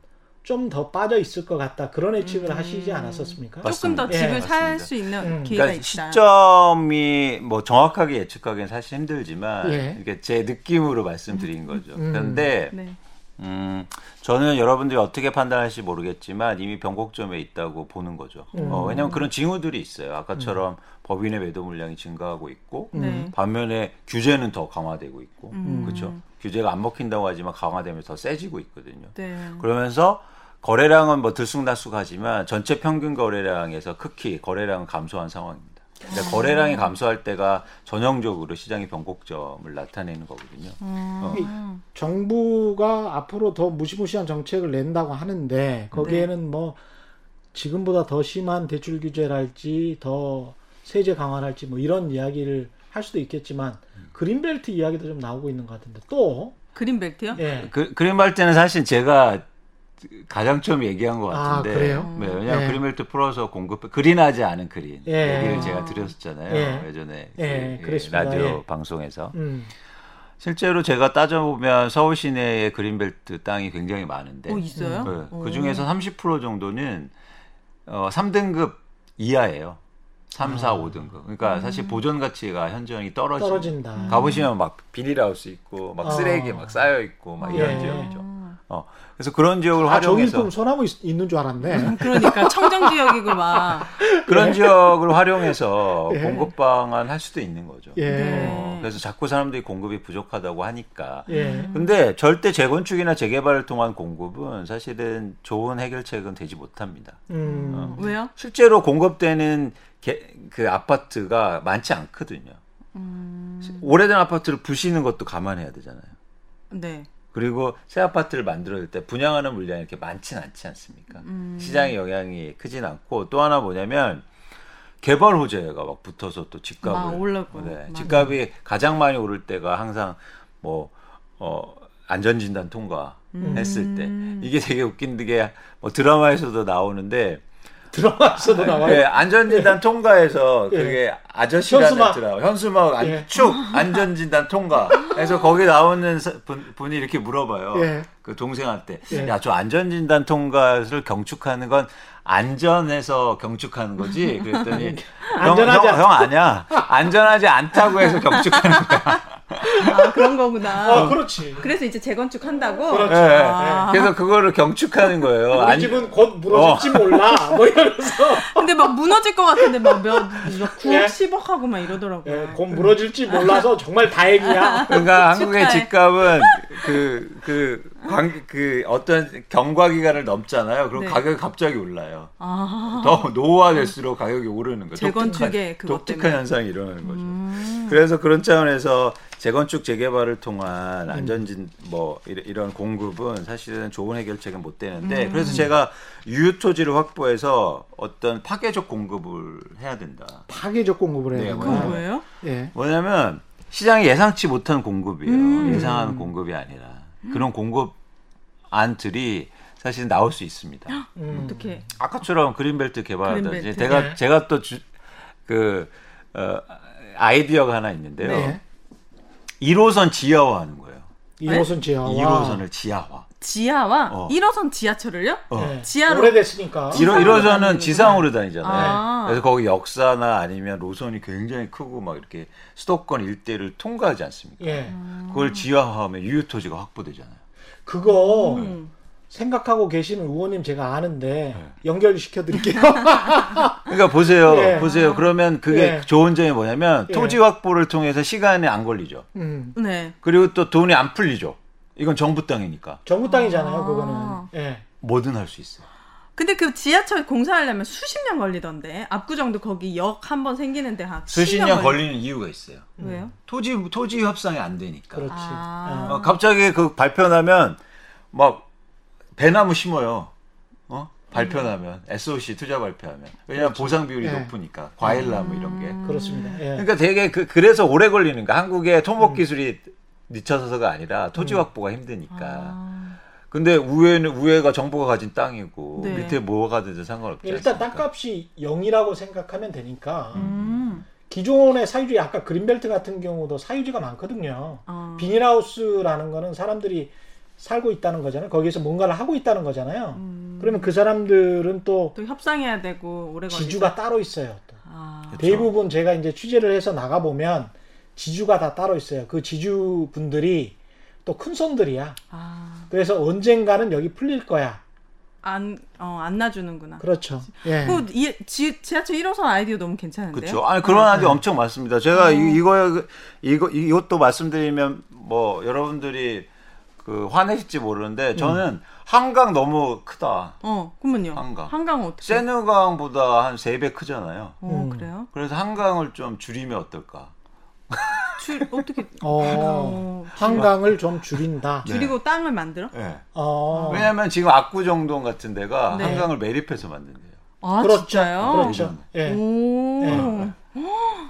좀더 빠져 있을 것 같다 그런 예측을 음. 하시지 않았었습니까? 맞- 조금 더 맞습니다. 집을 예, 살 맞습니다. 수 있는 음. 기회가 그러니까 있다. 시점이 뭐 정확하게 예측하기는 사실 힘들지만 예. 이게 제 느낌으로 말씀드린 거죠. 음. 그런데 네. 음, 저는 여러분들이 어떻게 판단할지 모르겠지만 이미 변곡점에 있다고 보는 거죠. 음. 어, 왜냐하면 그런 징후들이 있어요. 아까처럼 법인의 매도 물량이 증가하고 있고 네. 반면에 규제는 더 강화되고 있고 음. 그렇죠. 규제가 안 먹힌다고 하지만 강화되면서 더 세지고 있거든요. 네. 그러면서 거래량은 뭐 들쑥날쑥하지만 전체 평균 거래량에서 극히 거래량은 감소한 상황입니다. 근데 아. 거래량이 감소할 때가 전형적으로 시장의 변곡점을 나타내는 거거든요. 어. 음. 정부가 앞으로 더 무시무시한 정책을 낸다고 하는데 거기에는 뭐 지금보다 더 심한 대출 규제랄지 더 세제 강화랄지 뭐 이런 이야기를 할 수도 있겠지만 그린벨트 이야기도 좀 나오고 있는 것 같은데 또 그린벨트요? 예. 그, 그린벨 때는 사실 제가 가장 처음 얘기한 것 아, 같은데. 그래요? 네, 왜냐하면 네. 그린벨트 풀어서 공급, 그린하지 않은 그린. 예. 얘기를 제가 드렸었잖아요. 예. 예전에. 예, 그, 그랬습니다. 라디오 예. 방송에서. 음. 실제로 제가 따져보면 서울 시내에 그린벨트 땅이 굉장히 많은데. 어 있어요? 네, 오. 그 중에서 30% 정도는 어, 3등급 이하예요. 3, 4, 5등급. 그러니까 사실 보존 가치가 현저히 떨어지 떨어진다. 가보시면 막 비닐하우스 있고 막 어. 쓰레기 막 쌓여 있고 막 이런 예. 지역이죠. 음. 어. 그래서 그런 지역을 아, 활용해서 정일품 소나무 있, 있는 줄 알았네. 그러니까 청정 지역이고 막. [LAUGHS] 그런 지역을 활용해서 예. 공급 방안 할 수도 있는 거죠. 예. 네. 어, 그래서 자꾸 사람들이 공급이 부족하다고 하니까. 예. 근데 절대 재건축이나 재개발을 통한 공급은 사실은 좋은 해결책은 되지 못합니다. 음. 왜요? 실제로 공급되는 게- 그 아파트가 많지 않거든요. 음. 오래된 아파트를 부시는 것도 감안해야 되잖아요. 네. 그리고 새 아파트를 만들어낼 때 분양하는 물량이 이렇게 많지는 않지 않습니까? 음. 시장의 영향이 크진 않고 또 하나 뭐냐면 개발 호재가 막 붙어서 또 집값을 막 올랐고. 네. 집값이 가장 많이 오를 때가 항상 뭐 어, 안전진단 통과 했을 때 음. 이게 되게 웃긴 게 뭐 드라마에서도 나오는데 들어가서도 나와요. 네, 안전진단 통과해서 예. 그게 아저씨라는 현수막. 드라마 현수막 안, 예. 쭉 안전진단 통과 해서 거기 나오는 사- 분, 분이 이렇게 물어봐요 예. 그 동생한테 예. 야저 안전진단 통과를 경축하는 건 안전해서 경축하는 거지 그랬더니 [LAUGHS] 형, 형, 형 아니야 안전하지 않다고 해서 경축하는 거야 아 그런 거구나. 어, 그렇지. 그래서 이제 재건축 한다고. 그렇죠. 예, 예. 아. 그래서 그거를 경축하는 거예요 우리 안- 집은 곧 무너질지 [LAUGHS] 몰라. 뭐 이러면서 근데 막 무너질 것 같은데 막몇 9억, [LAUGHS] 예. 10억 하고 막 이러더라고요. 예, 곧 무너질지 몰라서 정말 다행이야. 그러니까 한국의. 집값은 그, 그, 관, 그 어떤 경과 기간을 넘잖아요. 그럼 네. 가격이 갑자기 올라요. 아. 더 노후화될수록 가격이 오르는 거죠. 재건축의 독특한, 독특한. 현상이 일어나는 거죠. 음. 그래서 그런 차원에서 재건축 재개발을 통한 안전진 뭐 이런- 공급은 사실은 좋은 해결책은 못 되는데 그래서 제가 유효 토지를 확보해서 어떤 파괴적 공급을 해야 된다. 파괴적 공급을 네, 해요. 그건 뭐예요? 예. 뭐냐면 시장이 예상치 못한 공급이에요. 음. 예상하는 공급이 아니라 그런 공급 안들이 사실 나올 수 있습니다. [GASPS] 음. 어떻게? 아까처럼 그린벨트 그린벨트. 제가 네. 제가 또그 아이디어가 하나 있는데요. 네. 1호선 지하화하는 거예요. 1호선 지하와 1호선을 지하화. 지하와 어. 1호선 지하철을요? 어. 네. 지하로- 오래됐으니까. 1호, 지상으로 1호선은 다니는구나. 지상으로 다니잖아요. 아. 그래서 거기 역사나 아니면 노선이 굉장히 크고 막 이렇게 수도권 일대를 통과하지 않습니까? 예. 그걸 지하화하면 유효토지가 확보되잖아요. 그거 음. 생각하고 계시는 의원님 제가 아는데 네. 연결시켜 드릴게요. [LAUGHS] 그러니까 보세요. 예. 보세요. 그러면 그게 예. 좋은 점이 뭐냐면 예. 토지 확보를 통해서 시간이 안 걸리죠. 음. 네. 그리고 또 돈이 안 풀리죠. 이건 정부 땅이니까 정부 땅이잖아요, 아. 그거는. 예. 뭐든 할 수 있어요. 근데 그 지하철 공사하려면 수십 년 걸리던데 압구정도 거기 역 한 번 생기는데 한 수십 10년 년 걸리- 걸리는 이유가 있어요. 왜요? 토지 토지 협상이 안 되니까. 그렇지. 아. 예. 어, 갑자기 그 발표나면 막 배나무 심어요. 어? 발표나면 SOC 투자 발표하면 왜냐하면 보상 비율이 예. 높으니까 과일나무 이런 게. 그렇습니다. 예. 그러니까 되게 그, 그래서 오래 걸리는 거. 한국의 토목 기술이 늦춰서가 아니라 토지 확보가 힘드니까. 아. 근데 우회는 우회가 정부가 가진 땅이고 네. 밑에 뭐가 되든 상관없지 일단 않습니까? 땅값이 0이라고 생각하면 되니까 음. 기존의 사유지 아까 그린벨트 같은 경우도 사유지가 많거든요. 어. 비닐하우스라는 거는 사람들이 살고 있다는 거잖아요. 거기에서 뭔가를 하고 있다는 거잖아요. 음. 그러면 그 사람들은 또 또 협상해야 되고 오래 걸리죠. 지주가 따로 있어요. 또. 아. 그쵸. 대부분 제가 이제 취재를 해서 나가 보면 지주가 다 따로 있어요. 그 지주분들이 또 큰 손들이야. 아. 그래서 언젠가는 여기 풀릴 거야. 안, 어, 안 놔주는구나. 그렇죠. 예. 그 이, 지, 지하철 1호선 아이디어 너무 괜찮은데요? 그렇죠. 아니 그런 아이디어 엄청 많습니다. 제가 어. 이, 이거 이거 이것도 말씀드리면 뭐 여러분들이 그 화내실지 모르는데 저는 한강 너무 크다. 어, 그러면요. 한강. 한강은 어떻게? 세느강보다 한 세 배 크잖아요. 어, 음. 그래요? 그래서 한강을 좀 줄이면 어떨까? 줄, 어떻게. 어, 어, 한강을 좀 줄인다. 네. 줄이고 땅을 만들어? 예. 어, 왜냐하면 지금 압구정동 같은 데가 네. 한강을 매립해서 만든대요. 아, 그렇죠. 진짜요? 그렇죠. 예. 오. 예.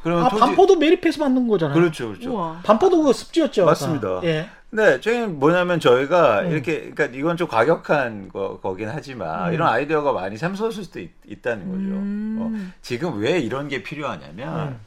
그러면 아, 토지 반포도 매립해서 만든 거잖아요. 그렇죠, 그렇죠. 우와. 반포도 그 습지였죠. 맞습니다. 아까. 예. 네, 저희 뭐냐면 저희가 음. 이렇게 그러니까 이건 좀 과격한 거, 거긴 하지만 음. 이런 아이디어가 많이 샘솟을 수도 있, 다는 거죠. 음. 어, 지금 왜 이런 게 필요하냐면 음.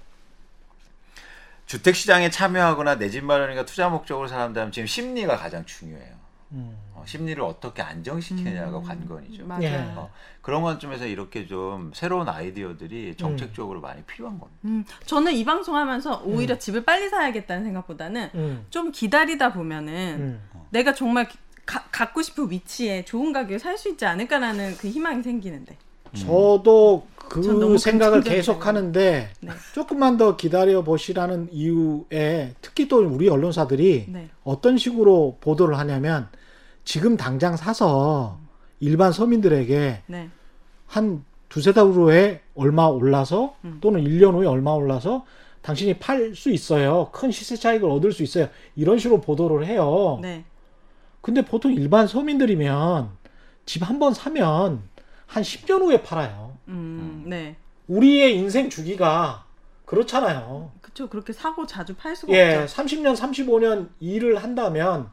주택 시장에 참여하거나 내 집 마련이가 투자 목적으로 사람들은 지금 심리가 가장 중요해요. 음. 어, 심리를 어떻게 안정시키느냐가 음. 관건이죠. 맞아요. 예. 어, 그런 관점에서 이렇게 좀 새로운 아이디어들이 정책적으로 많이 필요한 겁니다. 음, 저는 이 방송 하면서 오히려 음. 집을 빨리 사야겠다는 생각보다는 음. 좀 기다리다 보면은 음. 내가 정말 가- 갖고 싶은 위치에 좋은 가격에 살 수 있지 않을까라는 그 희망이 생기는데. 저도 그 생각을. 계속 하는데 네. 조금만 더 기다려 보시라는 이유에 특히 또 우리 언론사들이 네. 어떤 식으로 보도를 하냐면 지금 당장 사서 일반 서민들에게 네. 한 두세 달 후에 얼마 올라서 음. 또는 1년 후에 얼마 올라서 당신이 팔 수 있어요. 큰 시세 차익을 얻을 수 있어요. 이런 식으로 보도를 해요. 네. 근데 보통 일반 서민들이면 집 한 번 사면 한 10년 후에 팔아요. 음, 네. 우리의 인생 주기가 그렇잖아요. 그쵸. 그렇게 사고 자주 팔 수가 예, 없죠. 30년, 35년 일을 한다면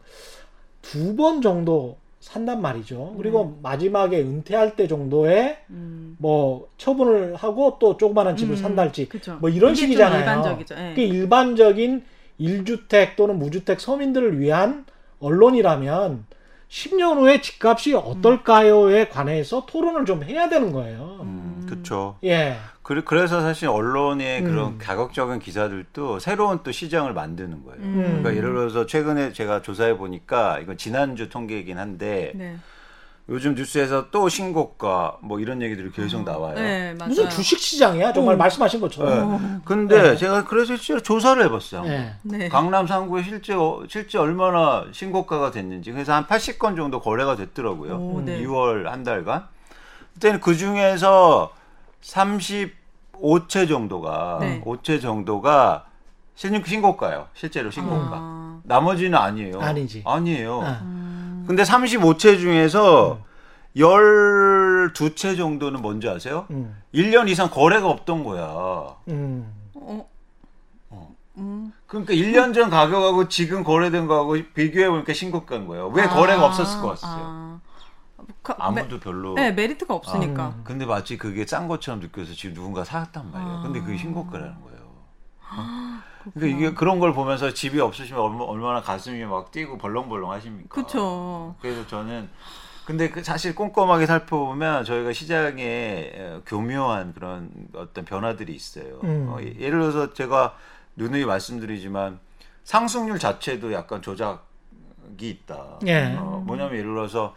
두 번 정도 산단 말이죠. 그리고 마지막에 은퇴할 때 정도에 음. 뭐 처분을 하고 또 조그마한 집을 음, 산달지 그쵸. 뭐 이런 식이잖아요. 일반적이죠. 예. 그 일반적인 1주택 또는 무주택 서민들을 위한 언론이라면 10년 후에 집값이 어떨까요에 관해서 토론을 좀 해야 되는 거예요. 음, 그렇죠. 예. 그, 그래서 사실 언론의 음. 그런 가격적인 기사들도 새로운 또 시장을 만드는 거예요. 음. 그러니까 예를 들어서 최근에 제가 조사해 보니까 이건 지난주 통계이긴 한데 네. 요즘 뉴스에서 또 신고가 뭐 이런 얘기들이 계속 나와요. 네, 맞아요. 무슨 주식 시장이야? 정말 어. 말씀하신 네. 것처럼. 근데 네. 제가 그래서 실제로 조사를 해봤어요. 예. 네. 강남 상구에 실제 어- 실제 얼마나 신고가가 됐는지 그래서 한 80건 정도 거래가 됐더라고요. 오, 네. 2월 한 달간. 그때는 그 중에서 35채 정도가 네. 5채 정도가 신- 신고가예요. 실제로 신고가. 아. 나머지는 아니에요. 아니지. 아니에요. 아. 음. 근데 35채 중에서 12채 정도는 뭔지 아세요? 음. 1년 이상 거래가 없던 거야. 음. 어. 어. 음. 그러니까 1년 전 가격하고 지금 거래된 거하고 비교해 보니까 신고가인 거예요. 왜 아, 거래가 없었을 것 같으세요? 아. 그, 아무도 별로. 네, 메리트가 없으니까. 음. 근데 마치 그게 싼 것처럼 느껴서 지금 누군가 사왔단 말이에요. 근데 그게 신고가라는 거예요. 어? 그러니까 이게 그런 걸 보면서 집이 없으시면 얼마, 얼마나 가슴이 막 뛰고 벌렁벌렁 하십니까? 그쵸. 그래서 저는 근데 그 사실 꼼꼼하게 살펴보면 저희가 시장에 어, 교묘한 그런 어떤 변화들이 있어요. 음. 어, 예- 예를 들어서 제가 누누이 말씀드리지만 상승률 자체도 약간 조작이 있다. 예. 어, 뭐냐면 예를 들어서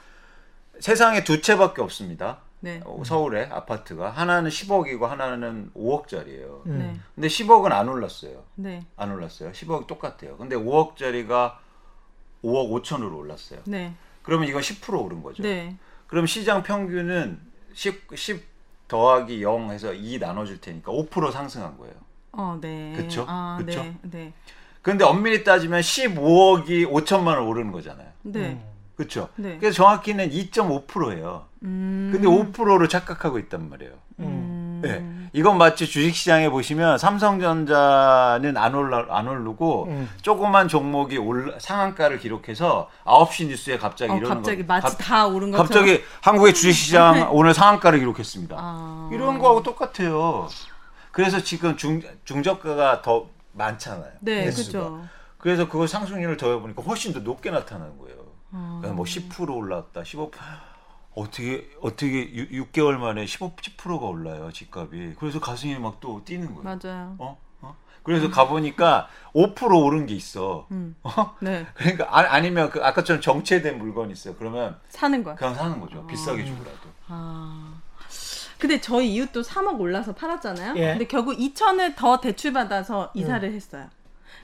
세상에 두 채밖에 없습니다. 네. 어, 서울에 아파트가 하나는 10억이고 하나는 5억짜리예요. 음. 네. 근데 10억은 안 올랐어요. 네. 안 올랐어요. 10억이 똑같아요. 근데 5억짜리가 5억 5천으로 올랐어요. 네. 그러면 이건 10% 오른 거죠. 네. 그럼 시장 평균은 10, 10 더하기 0 해서 2 나눠줄 테니까 5% 상승한 거예요. 어, 네. 그쵸? 아, 그쵸? 네. 네. 근데 엄밀히 따지면 15억이 5천만 원 오르는 거잖아요. 네. 그렇죠? 네. 그래서 정확히는 2.5%예요. 음. 근데 5%를 착각하고 있단 말이에요. 음. 네. 이건 마치 주식시장에 보시면 삼성전자는 안 올라 안 오르고 음. 조그만 종목이 올 상한가를 기록해서 9시 뉴스에 갑자기 어, 이러는 갑자기 거. 마치 갑- 다 오른 것처럼. 갑자기 한국의 주식시장 [LAUGHS] 오늘 상한가를 기록했습니다. 아. 이런 거하고 똑같아요. 그래서 지금 중 중저가가 더 많잖아요. 네. 그렇죠. 그래서 그거 상승률을 더해보니까 훨씬 더 높게 나타나는 거예요. 아. 그러니까 뭐 10% 올랐다, 15 어떻게 어떻게 6, 개월 만에 15 10%가 올라요 집값이. 그래서 가슴이 막 또 뛰는 거예요. 맞아요. 어? 어? 그래서 가보니까 5% 오른 게 있어. 음. 어? 네. [LAUGHS] 그러니까 아, 아니면 그 아까처럼 정체된 물건이 있어요. 그러면 사는 거야. 그냥 사는 거죠. 비싸게 주더라도. 아. 근데 저희 이웃도 3억 올라서 팔았잖아요. 예. 근데 결국 2천을 더 대출받아서 이사를 했어요.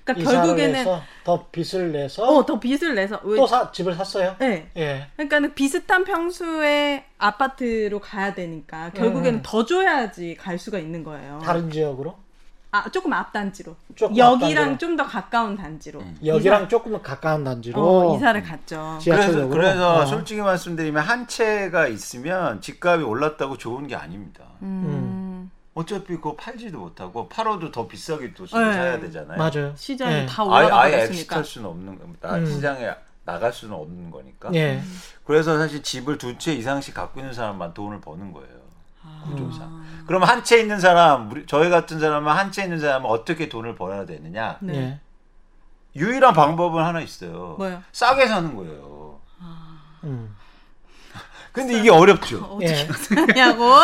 그러니까 결국에는 더 빚을 내서 어, 더 빚을 내서 왜또 사, 집을 샀어요. 네. 예. 그러니까 비슷한 평수의 아파트로 가야 되니까 결국에는 음. 더 줘야지 갈 수가 있는 거예요. 다른 지역으로 아 조금 앞 단지로. 조금 여기랑. 좀 더 가까운 단지로. 여기랑 이사, 조금 가까운 단지로 어, 이사를 갔죠. 지하- 그래서? 그래서 어. 솔직히 말씀드리면 한 채가 있으면 집값이 올랐다고 좋은 게 아닙니다. 음. 어차피 그거 팔지도 못하고 팔아도 더 비싸게 또 네. 사야 되잖아요. 맞아요. 시장이 예. 다 아예 올라가 아예 버렸으니까. 엑시트할 수는 없는 겁니다. 음. 시장에 나갈 수는 없는 거니까. 예. 그래서 사실 집을 두 채 이상씩 갖고 있는 사람만 돈을 버는 거예요. 아. 구조상. 그럼 한 채 있는 사람, 우리- 저희 같은 사람은 한 채 있는 사람은 어떻게 돈을 벌어야 되느냐? 네. 예. 유일한 방법은 하나 있어요. 뭐요? 싸게 사는 거예요. 음. 근데 이게 어렵죠. 어떻게 예. 하냐고? [LAUGHS]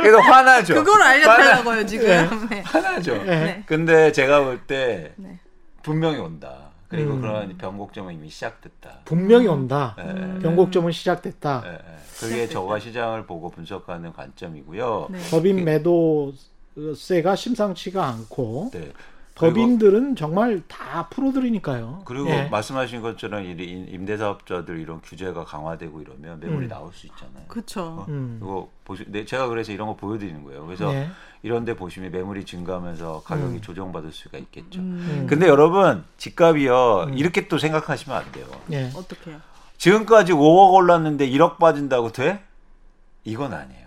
그래서 화나죠. 그걸 알려달라고요 지금. 네. 화나죠. 예. 네. 근데 제가 볼때 네. 분명히 온다. 그리고 음. 그런 변곡점은 이미 시작됐다. 분명히 온다. 예, 음. 예, 변곡점은 시작됐다. 예, 예. 그게 저가 시장을 보고 분석하는 관점이고요. 네. 법인 매도세가 심상치가 않고 네. 법인들은 정말 다 프로들이니까요. 그리고 예. 말씀하신 것처럼 임- 임대사업자들 이런 규제가 강화되고 이러면 매물이 음. 나올 수 있잖아요. 그쵸. 음. 이거 보시, 네, 제가 그래서 이런 거 보여드리는 거예요. 그래서 예. 이런데 보시면 매물이 증가하면서 가격이 음. 조정받을 수가 있겠죠. 음. 근데 여러분 집값이요 음. 이렇게 또 생각하시면 안 돼요. 예. 어떻게요? 지금까지 5억 올랐는데 1억 빠진다고 돼? 이건 아니에요.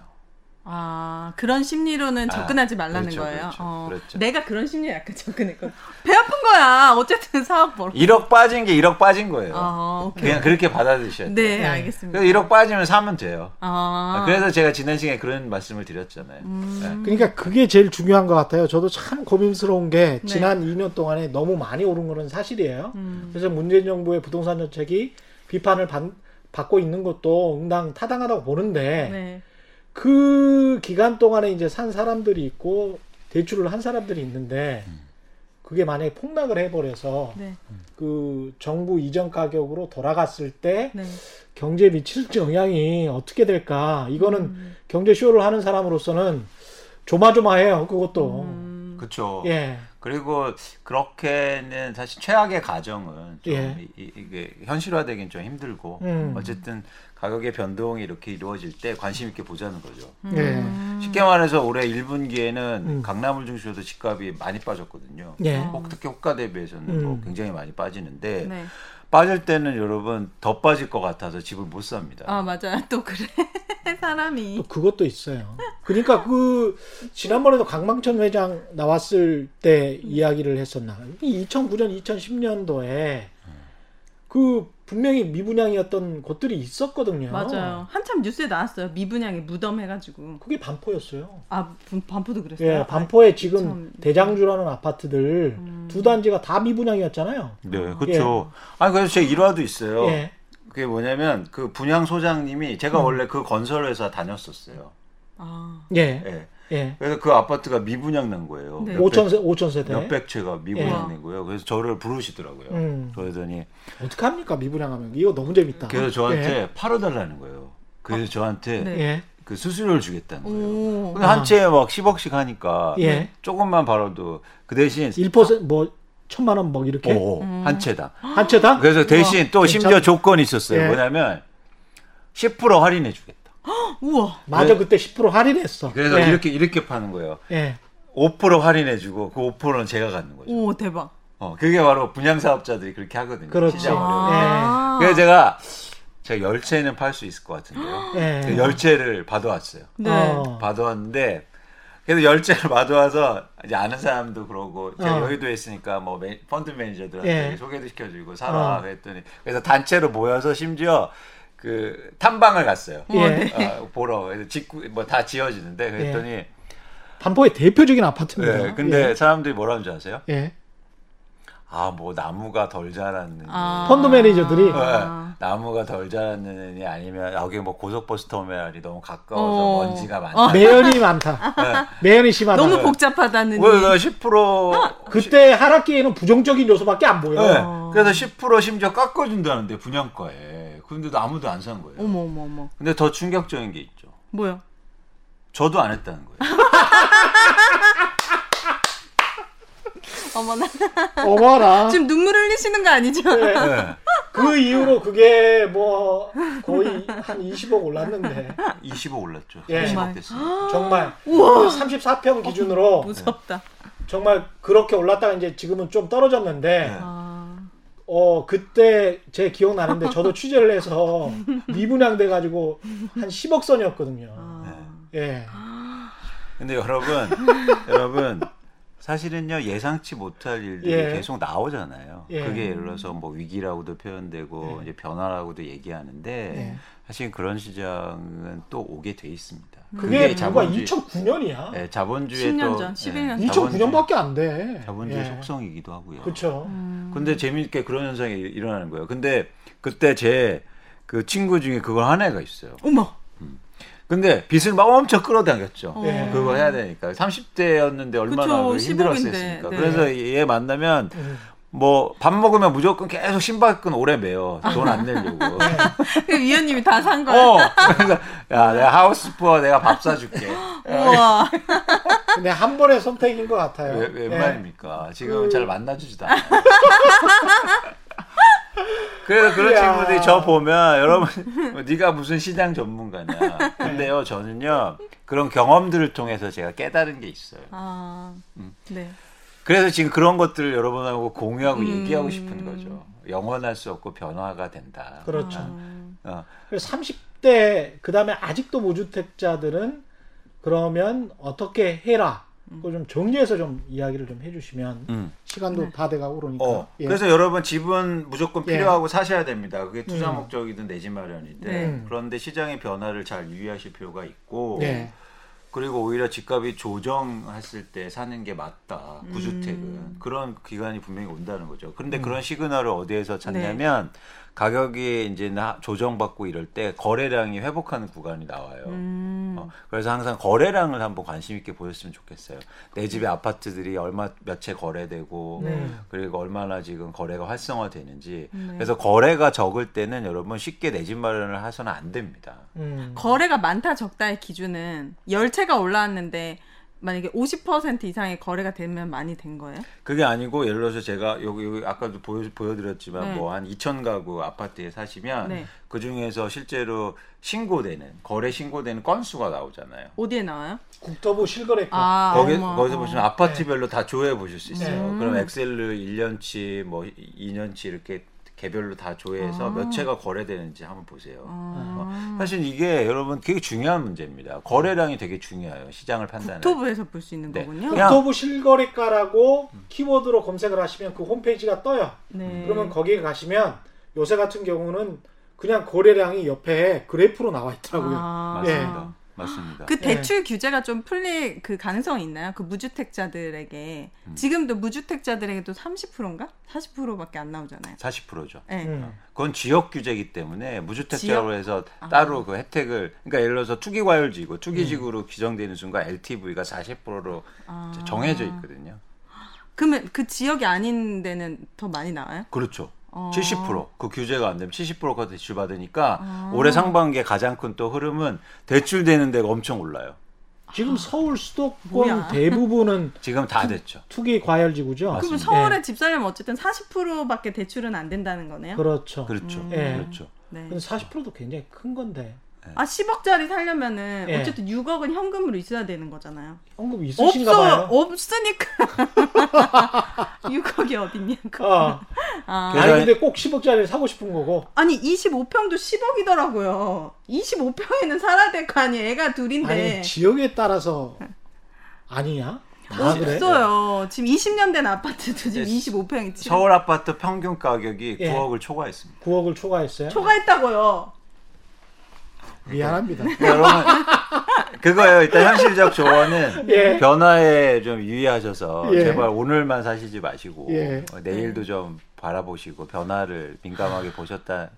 아 그런 심리로는 아, 접근하지 말라는 그렇죠, 거예요. 그렇죠, 어, 그렇죠. 내가 그런 심리에 약간 [LAUGHS] 접근했거든. 배 아픈 거야. 어쨌든 [LAUGHS] 사업 벌어. 1억 빠진 게 1억 빠진 거예요. 아 오케이. 그냥 그렇게 받아들이셔야 돼요. 네, 네. 알겠습니다. 그래서 1억 빠지면 사면 돼요. 아 그래서 제가 지난 시간에 그런 말씀을 드렸잖아요. 음. 그러니까 그게 제일 중요한 것 같아요. 저도 참 고민스러운 게 네. 지난 2년 동안에 너무 많이 오른 거는 사실이에요. 음. 그래서 문재인 정부의 부동산 정책이 비판을 받, 받고 있는 것도 응당 타당하다고 보는데 네. 그 기간 동안에 이제 산 사람들이 있고 대출을 한 사람들이 있는데 그게 만약에 폭락을 해버려서 네. 그 정부 이전 가격으로 돌아갔을 때 네. 경제에 미칠 영향이 어떻게 될까? 이거는 음. 경제 쇼를 하는 사람으로서는 조마조마해요. 그것도. 음. 그렇죠. 예. 그리고 그렇게는 사실 최악의 가정은 좀 예. 이, 게 현실화되긴 좀 힘들고 음. 어쨌든 가격의 변동이 이렇게 이루어질 때 관심 있게 보자는 거죠. 음. 예. 쉽게 말해서 올해 1분기에는 음. 강남을 중심으로 집값이 많이 빠졌거든요. 예. 어. 혹 특히 호가 대비해서는 음. 뭐 굉장히 많이 빠지는데 네. 빠질 때는 여러분 더 빠질 것 같아서 집을 못 삽니다. 아 맞아요. 또 그래 [LAUGHS] 사람이. 또 그것도 있어요. 그러니까 그 지난번에도 강방천 회장 나왔을 때 이야기를 했었나? 2009년, 2010년도에 그 분명히 미분양이었던 곳들이 있었거든요. 맞아요. 한참 뉴스에 나왔어요. 미분양이 무덤 해가지고. 그게 반포였어요. 아 분- 반포도 그랬어요. 예, 반포에 지금 참. 대장주라는 아파트들 음. 두 단지가 다 미분양이었잖아요. 네, 그렇죠. 아니 그래서 제 일화도 있어요. 예. 그게 뭐냐면 그 분양 소장님이 제가 음. 원래 그 건설 회사 다녔었어요. 아, 예. 예. 예. 그래서 그 아파트가 미분양 난 거예요. 네. 몇백- 5천 세 5천 세대. 몇백 채가 미분양 예. 낸 거예요. 그래서 저를 부르시더라고요. 음. 그러더니 어떻게 합니까 미분양하면 이거 너무 재밌다. 그래서 저한테 팔아달라는 거예요. 그래서 저한테 네. 예. 예. 그 수수료를 주겠다는 거예요. 오. 근데 한 채에 막 10억씩 하니까 예. 조금만 벌어도 그 대신 1%뭐 천만 원 뭐 이렇게 오, 음. 한 채당. 한 채당? 그래서 대신 또 괜찮- 심지어 조건이 있었어요. 예. 뭐냐면 10% 할인해 주겠다. 우와. 맞아 네. 그때 10% 할인했어. 그래서 예. 이렇게 이렇게 파는 거예요. 예. 5% 할인해 주고 그 5%는 제가 갖는 거죠. 오 대박. 어, 그게 바로 분양 사업자들이 그렇게 하거든요. 그렇지. 시장 때. 아. 그래서 제가 제가 열 채는 팔 수 있을 것 같은데요. 예. 그열 채를 받아왔어요. 네. 어. 받아왔는데 그래서 열 채를 [LAUGHS] 받아와서 이제 아는 사람도 그러고 제가 어. 여의도에 있으니까 뭐 매- 펀드 매니저들한테 예. 소개도 시켜주고 사라 어. 그랬더니 그래서 단체로 모여서 심지어 그 탐방을 갔어요. 어, 예. 네. 어, 보러 짓고 뭐다 지어지는데 그랬더니 반포의 대표적인 아파트입니다. 예, 근데 사람들이 뭐라는 줄 아세요? 예. 예. 아 뭐 나무가 덜 자랐느니 아. 펀드 매니저들이 아. 네, 나무가 덜 자랐느니 아니면 여기 뭐 고속버스 터미널이 너무 가까워서 어. 먼지가 많다. 매연이 [LAUGHS] 많다. 네. 매연이 심하다. 너무 복잡하다는. 왜10% 그때 하락기에는 부정적인 요소밖에 안 보여. 네. 어. 그래서 10% 심지어 깎아준다는데 분양가에. 근데도 아무도 안 산 거예요. 어머 어머 어머. 근데 더 충격적인 게 있죠. 뭐야? 저도 안 했다는 거예요. [LAUGHS] 어머나. 어머나. 지금 눈물 흘리시는 거 아니죠? 네. [LAUGHS] 네. 그 이후로 그게 뭐 거의 한 20억 올랐는데 25 올랐죠. 예. 30억 됐어요. [GASPS] 정말 우와. 34평 기준으로 무섭다. 정말 그렇게 올랐다가 이제 지금은 좀 떨어졌는데 네. 아. 어 그때 제 기억 나는데 저도 취재를 해서 [LAUGHS] 미분양 돼 가지고 한 10억 선이었거든요. 아. 예. 근데 여러분, [LAUGHS] 여러분 사실은요 예상치 못할 일들이 예. 계속 나오잖아요. 예. 그게 예를 들어서 뭐 위기라고도 표현되고 예. 이제 변화라고도 얘기하는데 예. 사실 그런 시장은 또 오게 돼 있습니다. 그게 불과 자본주의, 2009년이야. 예, 자본주의 10년 또 전, 예, 11년 전. 자본주의- 2009년밖에 안 돼. 자본주의 예. 속성이기도 하고요. 그렇죠. 음. 근데 재미있게 그런 현상이 일어나는 거예요. 근데 그때 제 그 친구 중에 그걸 한 애가 있어요. 어머. 근데 빚을 막 엄청 끌어당겼죠. 어. 예. 그거 해야 되니까 30대였는데 얼마나 그쵸, 그 15인데, 힘들었겠습니까. 네. 그래서 얘 만나면 음. 뭐 밥 먹으면 무조건 계속 신발끈 오래 매요. 돈 안 내려고. 그 [LAUGHS] 위원님이 다 산 거야. 어. 그래서 야 내가 하우스 푸어 내가 밥 사줄게. [LAUGHS] 우와. [LAUGHS] 근데 한 번의 선택인 것 같아요. 왜, 웬 예. 말입니까? 지금 그- 잘 만나주지도 않아요. 그래서 그런 이야. 친구들이 저 보면 여러분 뭐 네가 무슨 시장 전문가냐. 근데요 저는요 그런 경험들을 통해서 제가 깨달은 게 있어요. 아. 음. 네. 그래서 지금 그런 것들을 여러분하고 공유하고 음. 얘기하고 싶은 거죠. 영원할 수 없고 변화가 된다. 그렇죠. 아. 어, 그래서 30대 그다음에 아직도 무주택자들은 그러면 어떻게 해라. 그거 좀 정리해서 좀 이야기를 좀 해주시면 음. 시간도 네. 다 돼가고 그러니까. 어, 예. 그래서 여러분 집은 무조건 예. 필요하고 사셔야 됩니다. 그게 투자 음. 목적이든 내집 마련인데 네. 그런데 시장의 변화를 잘 유의하실 필요가 있고 네. 그리고 오히려 집값이 조정했을 때 사는 게 맞다. 음. 구주택은 그런 기간이 분명히 온다는 거죠. 그런데 음. 그런 시그널을 어디에서 네. 찾냐면 가격이 이제 나- 조정받고 이럴 때 거래량이 회복하는 구간이 나와요. 음. 어, 그래서 항상 거래량을 한번 관심 있게 보셨으면 좋겠어요. 내 집의 아파트들이 얼마 몇 채 거래되고 네. 그리고 얼마나 지금 거래가 활성화되는지. 네. 그래서 거래가 적을 때는 여러분 쉽게 내 집 마련을 해서는 안 됩니다. 음. 거래가 많다 적다의 기준은 열채가 올라왔는데 만약에 50% 이상의 거래가 되면 많이 된 거예요? 그게 아니고 예를 들어서 제가 여기, 여기 아까도 보여, 보여드렸지만 네. 뭐한 2천 가구 아파트에 사시면 네. 그 중에서 실제로 신고되는 거래 신고되는 건수가 나오잖아요. 어디에 나와요? 국토부 실거래가 아, 거기 어머. 거기서 보시면 아파트별로 다 조회해 보실 수 있어요. 네. 그럼 엑셀로 1년치 뭐 2년치 이렇게 개별로 다 조회해서 아. 몇 채가 거래되는지 한번 보세요. 아. 사실 이게 여러분 되게 중요한 문제입니다. 거래량이 되게 중요해요. 시장을 판단할 때. 국토부에서 볼 수 있는 네. 거군요. 국토부 실거래가라고 키워드로 검색을 하시면 그 홈페이지가 떠요. 네. 그러면 거기에 가시면 요새 같은 경우는 그냥 거래량이 옆에 그래프로 나와 있더라고요. 아. 맞습니다. 맞습니다. 그 대출 규제가 좀 풀릴 그 가능성이 있나요? 그 무주택자들에게 음. 지금도 무주택자들에게도 30%인가 40%밖에 안 나오잖아요. 40%죠. 네. 음. 그건 지역 규제이기 때문에 무주택자로 지역? 해서 아. 따로 그 혜택을 그러니까 예를 들어서 투기과열지구 음. 투기지구로 규정되는 순간 LTV가 40%로 아. 정해져 있거든요. 그러면 그 지역이 아닌 데는 더 많이 나와요? 그렇죠. 어. 70%그 규제가 안 되면 70%가 대출 받으니까 아. 올해 상반기에 가장 큰 또 흐름은 대출 되는 데가 엄청 올라요. 지금 서울 수도권 뭐야. [LAUGHS] 대부분은 지금 다 됐죠. 투기 과열지구죠. 그럼 맞습니다. 서울에 집 살려면 어쨌든 40%밖에 대출은 안 된다는 거네요. 그렇죠. 그렇죠. 음. 예. 그렇죠. 네. 근데 40%도 굉장히 큰 건데 아 10억짜리 살려면은 예. 어쨌든 6억은 현금으로 있어야 되는 거잖아요. 현금 있으신가 없어 봐요. 없으니까 [LAUGHS] 6억이 어딨냐고. 어. 아. 아니 근데 꼭 10억짜리 사고 싶은 거고. 아니 25평도 10억이더라고요. 25평에는 살아야 될 거 아니에요. 애가 둘인데. 아니 지역에 따라서 아니야? 다 그래? 없어요. 지금 20년 된 아파트도 지금 네. 25평이 지금 서울 아파트 평균 가격이 예. 9억을 초과했습니다. 9억을 초과했어요. 초과했다고요. 미안합니다. 여러분 그거예요. 일단 현실적 조언은 [LAUGHS] 예. 변화에 좀 유의하셔서 예. 제발 오늘만 사시지 마시고 예. 어, 내일도 좀 바라보시고 변화를 민감하게 보셨다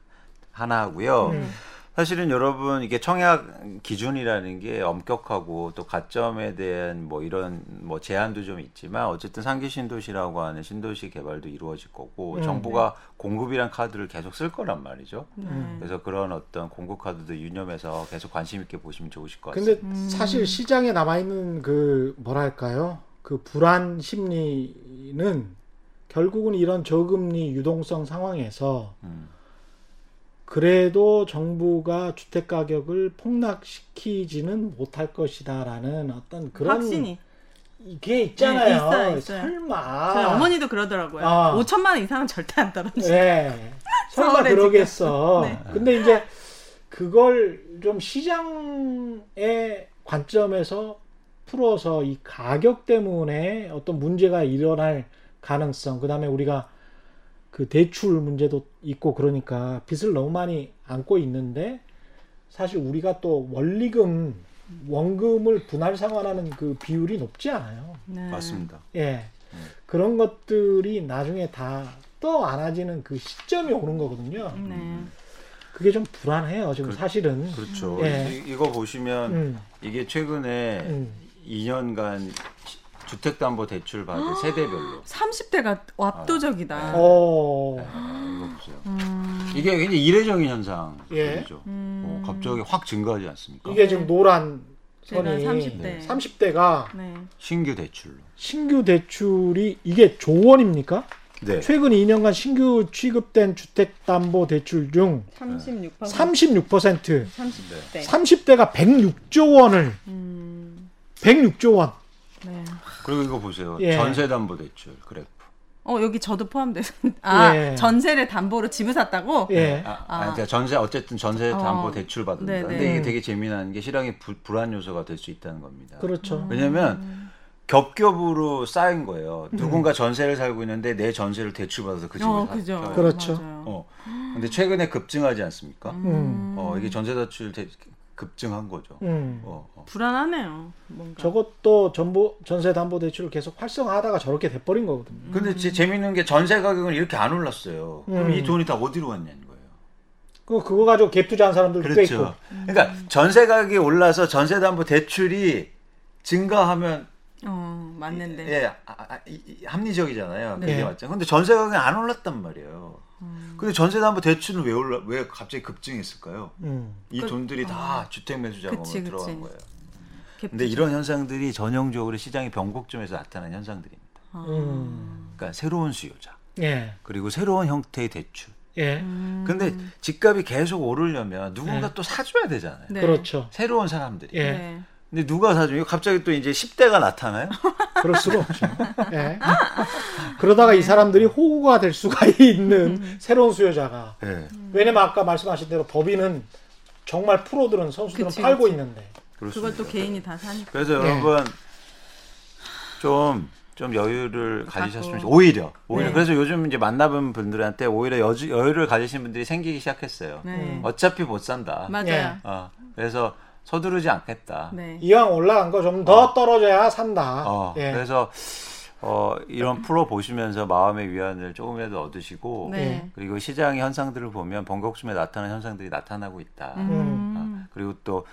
하나 하고요. 음. 사실은 여러분 이게 청약 기준이라는 게 엄격하고 또 가점에 대한 뭐 이런 뭐 제한도 좀 있지만 어쨌든 상기 신도시라고 하는 신도시 개발도 이루어질 거고 음. 정부가 공급이란 카드를 계속 쓸 거란 말이죠. 네. 그래서 그런 어떤 공급 카드도 유념해서 계속 관심 있게 보시면 좋으실 것 근데 같습니다. 음. 사실 시장에 남아 있는 그 뭐랄까요? 그 불안 심리는 결국은 이런 저금리 유동성 상황에서 음. 그래도 정부가 주택 가격을 폭락시키지는 못할 것이다라는 어떤 그런 확신이. 이게 있잖아요. 네, 있어요, 있어요. 설마. 저희 어머니도 그러더라고요. 아. 5천만 원 이상은 절대 안 떨어지. 네. [LAUGHS] 설마 그러겠어. 네. 근데 이제 그걸 좀 시장의 관점에서 풀어서 이 가격 때문에 어떤 문제가 일어날 가능성, 그 다음에 우리가 그 대출 문제도 있고 그러니까 빚을 너무 많이 안고 있는데 사실 우리가 또 원리금, 원금을 분할 상환하는 그 비율이 높지 않아요. 네. 맞습니다. 예. 그런 것들이 나중에 다 떠안아지는 그 시점이 오는 거거든요. 네. 그게 좀 불안해요, 지금 그- 사실은. 그렇죠. 예. 이, 이거 보시면 음, 이게 최근에 음. 2년간 주택담보 대출 받은 [GASPS] 세대별로 30대가 압도적이다. 아. 어, 아, 이거 보세요. 음. 이게 굉장히 이례적인 현상이죠. 예. 음. 어, 갑자기 확 증가하지 않습니까? 이게 지금 노란 선이 30대. 30대가 네. 신규 대출로. 신규 대출이 이게 조원입니까? 네. 최근 2년간 신규 취급된 주택담보대출 중 36%. 36%, 30대. 30대가 106조 원을 음. 106조 원. 네. 그리고 이거 보세요. 예. 전세 담보 대출 그래프. 어 여기 저도 포함돼서 [LAUGHS] 아 예. 전세를 담보로 집을 샀다고? 예. 아, 아. 아, 그러니까 전세 어쨌든 전세 어. 담보 대출 받는다. 네네. 근데 이게 음. 되게 재미난 게 실황이 부- 불안 요소가 될 수 있다는 겁니다. 그렇죠. 왜냐면 겹겹으로 쌓인 거예요. 누군가 전세를 살고 있는데 내 전세를 대출받아서 그 집을 어 사- 그죠. 그렇죠. 맞아요. 어. 근데 최근에 급증하지 않습니까? 음. 어, 이게 전세 대출 대- 급증한 거죠. 음. 어, 어. 불안하네요. 뭔가. 저것도 전보 전세 담보 대출을 계속 활성화하다가 저렇게 돼 버린 거거든요. 근데 제 재밌는 게 전세 가격은 이렇게 안 올랐어요. 그럼 음. 이 돈이 다 어디로 갔냐는 거예요. 그 그거 가지고 갭 투자한 사람들도 꽤 있고. 그렇죠. 그러니까 전세 가격이 올라서 전세 담보 대출이 증가하면 어 맞는데. 예, 아, 아, 이- 이- 합리적이잖아요. 그게 네. 맞죠. 근데 전세 가격이 안 올랐단 말이에요. 근데 전세 담보 대출은 왜 올라 왜 갑자기 급증했을까요? 음. 이 그- 돈들이 다 주택 매수 자금으로. 들어간 거예요. 갭 근데 이런 현상들이 전형적으로 시장의 변곡점에서 나타나는 현상들입니다. 아. 음. 그러니까 새로운 수요자 예. 그리고 새로운 형태의 대출. 예. 음. 근데 집값이 계속 오르려면 누군가 네. 또 사줘야 되잖아요. 네. 그렇죠. 새로운 사람들이. 예. 네. 근데 누가 사줘요? 갑자기 또 이제 10대가 나타나요? [LAUGHS] 그럴 수가 없죠. 예. 그러다가 이 사람들이 호구가 될 수가 [LAUGHS] 있는 새로운 수요자가. 예. 왜냐면 아까 말씀하신 대로 법인은 정말 프로들은 선수들은 그치, 팔고 그치. 있는데. 그걸. 또 개인이 다 사니까. 그래서 네. 여러분 좀 좀 여유를 가지셨으면 갖고. 좋- 오히려 오히려 네. 그래서 요즘 이제 만나본 분들한테 오히려 여주, 여유를 가지신 분들이 생기기 시작했어요. 네. 어차피 못 산다. 맞아요. 예. 어, 그래서 서두르지 않겠다. 네. 이왕 올라간 거 좀더 떨어져야 산다. 어, 예. 그래서 어, 이런 프로 보시면서 마음의 위안을 조금이라도 얻으시고 네. 그리고 시장의 현상들을 보면 번거숨에 나타나는 현상들이 나타나고 있다. 음. 어, 그리고 또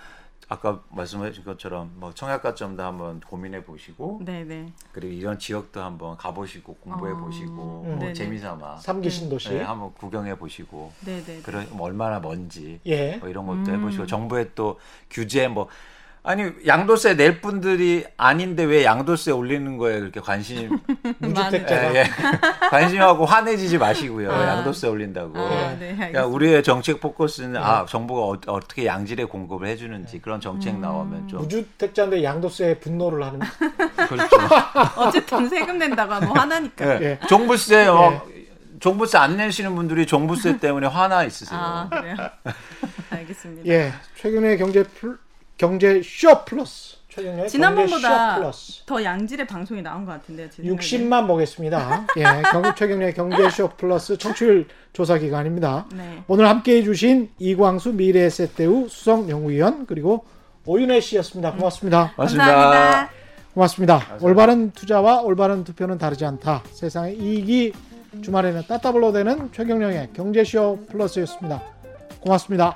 아까 말씀하신 것처럼 뭐 청약가점도 한번 고민해 보시고 네, 네. 그리고 이런 지역도 한번 가보시고 공부해 어. 보시고 음. 뭐 네네. 재미삼아 삼기 신도시. 네, 한번 구경해 보시고 네, 네. 그런 뭐 얼마나 먼지 예. 뭐 이런 것도 음. 해보시고 정부의 또 규제 뭐 아니 양도세 낼 분들이 아닌데 왜 양도세 올리는 거에 그렇게 관심 [LAUGHS] 무주택자가. 예, 예. [LAUGHS] 관심하고 화내지지 마시고요 아. 양도세 올린다고 아, 예. 네, 그러니까. 우리의 정책 포커스는 아 정부가 어, 떻게 양질의 공급을 해주는지 그런 정책 음. 나오면 좀 무주택자인데 양도세에 분노를 하는. 그렇죠. [LAUGHS] 어쨌든 세금 낸다고 하면 화나니까. 예. 예. 종부세 어, 종부세 안 내시는 분들이 종부세 때문에 화나 있으세요. 아, 그래요. 알겠습니다. 예. 최근에 경제 플, 경제 쇼 플러스. 쇼 지난번보다 플러스. 더 양질의 방송이 나온 것 같은데요. 생각에. 60만 보겠습니다. 예, 경북 최경영의 경제쇼 플러스 청취율 조사 기간입니다. 네. 오늘 함께 해 주신 이광수 미래에셋대우 수석연구위원 그리고 오윤혜 씨였습니다. 고맙습니다. 고맙습니다. 감사합니다. 고맙습니다. 올바른 투자와 올바른 투표는 다르지 않다. 세상의 이익이 주말에는 따따블로 되는 최경령의 경제쇼 플러스였습니다. 고맙습니다.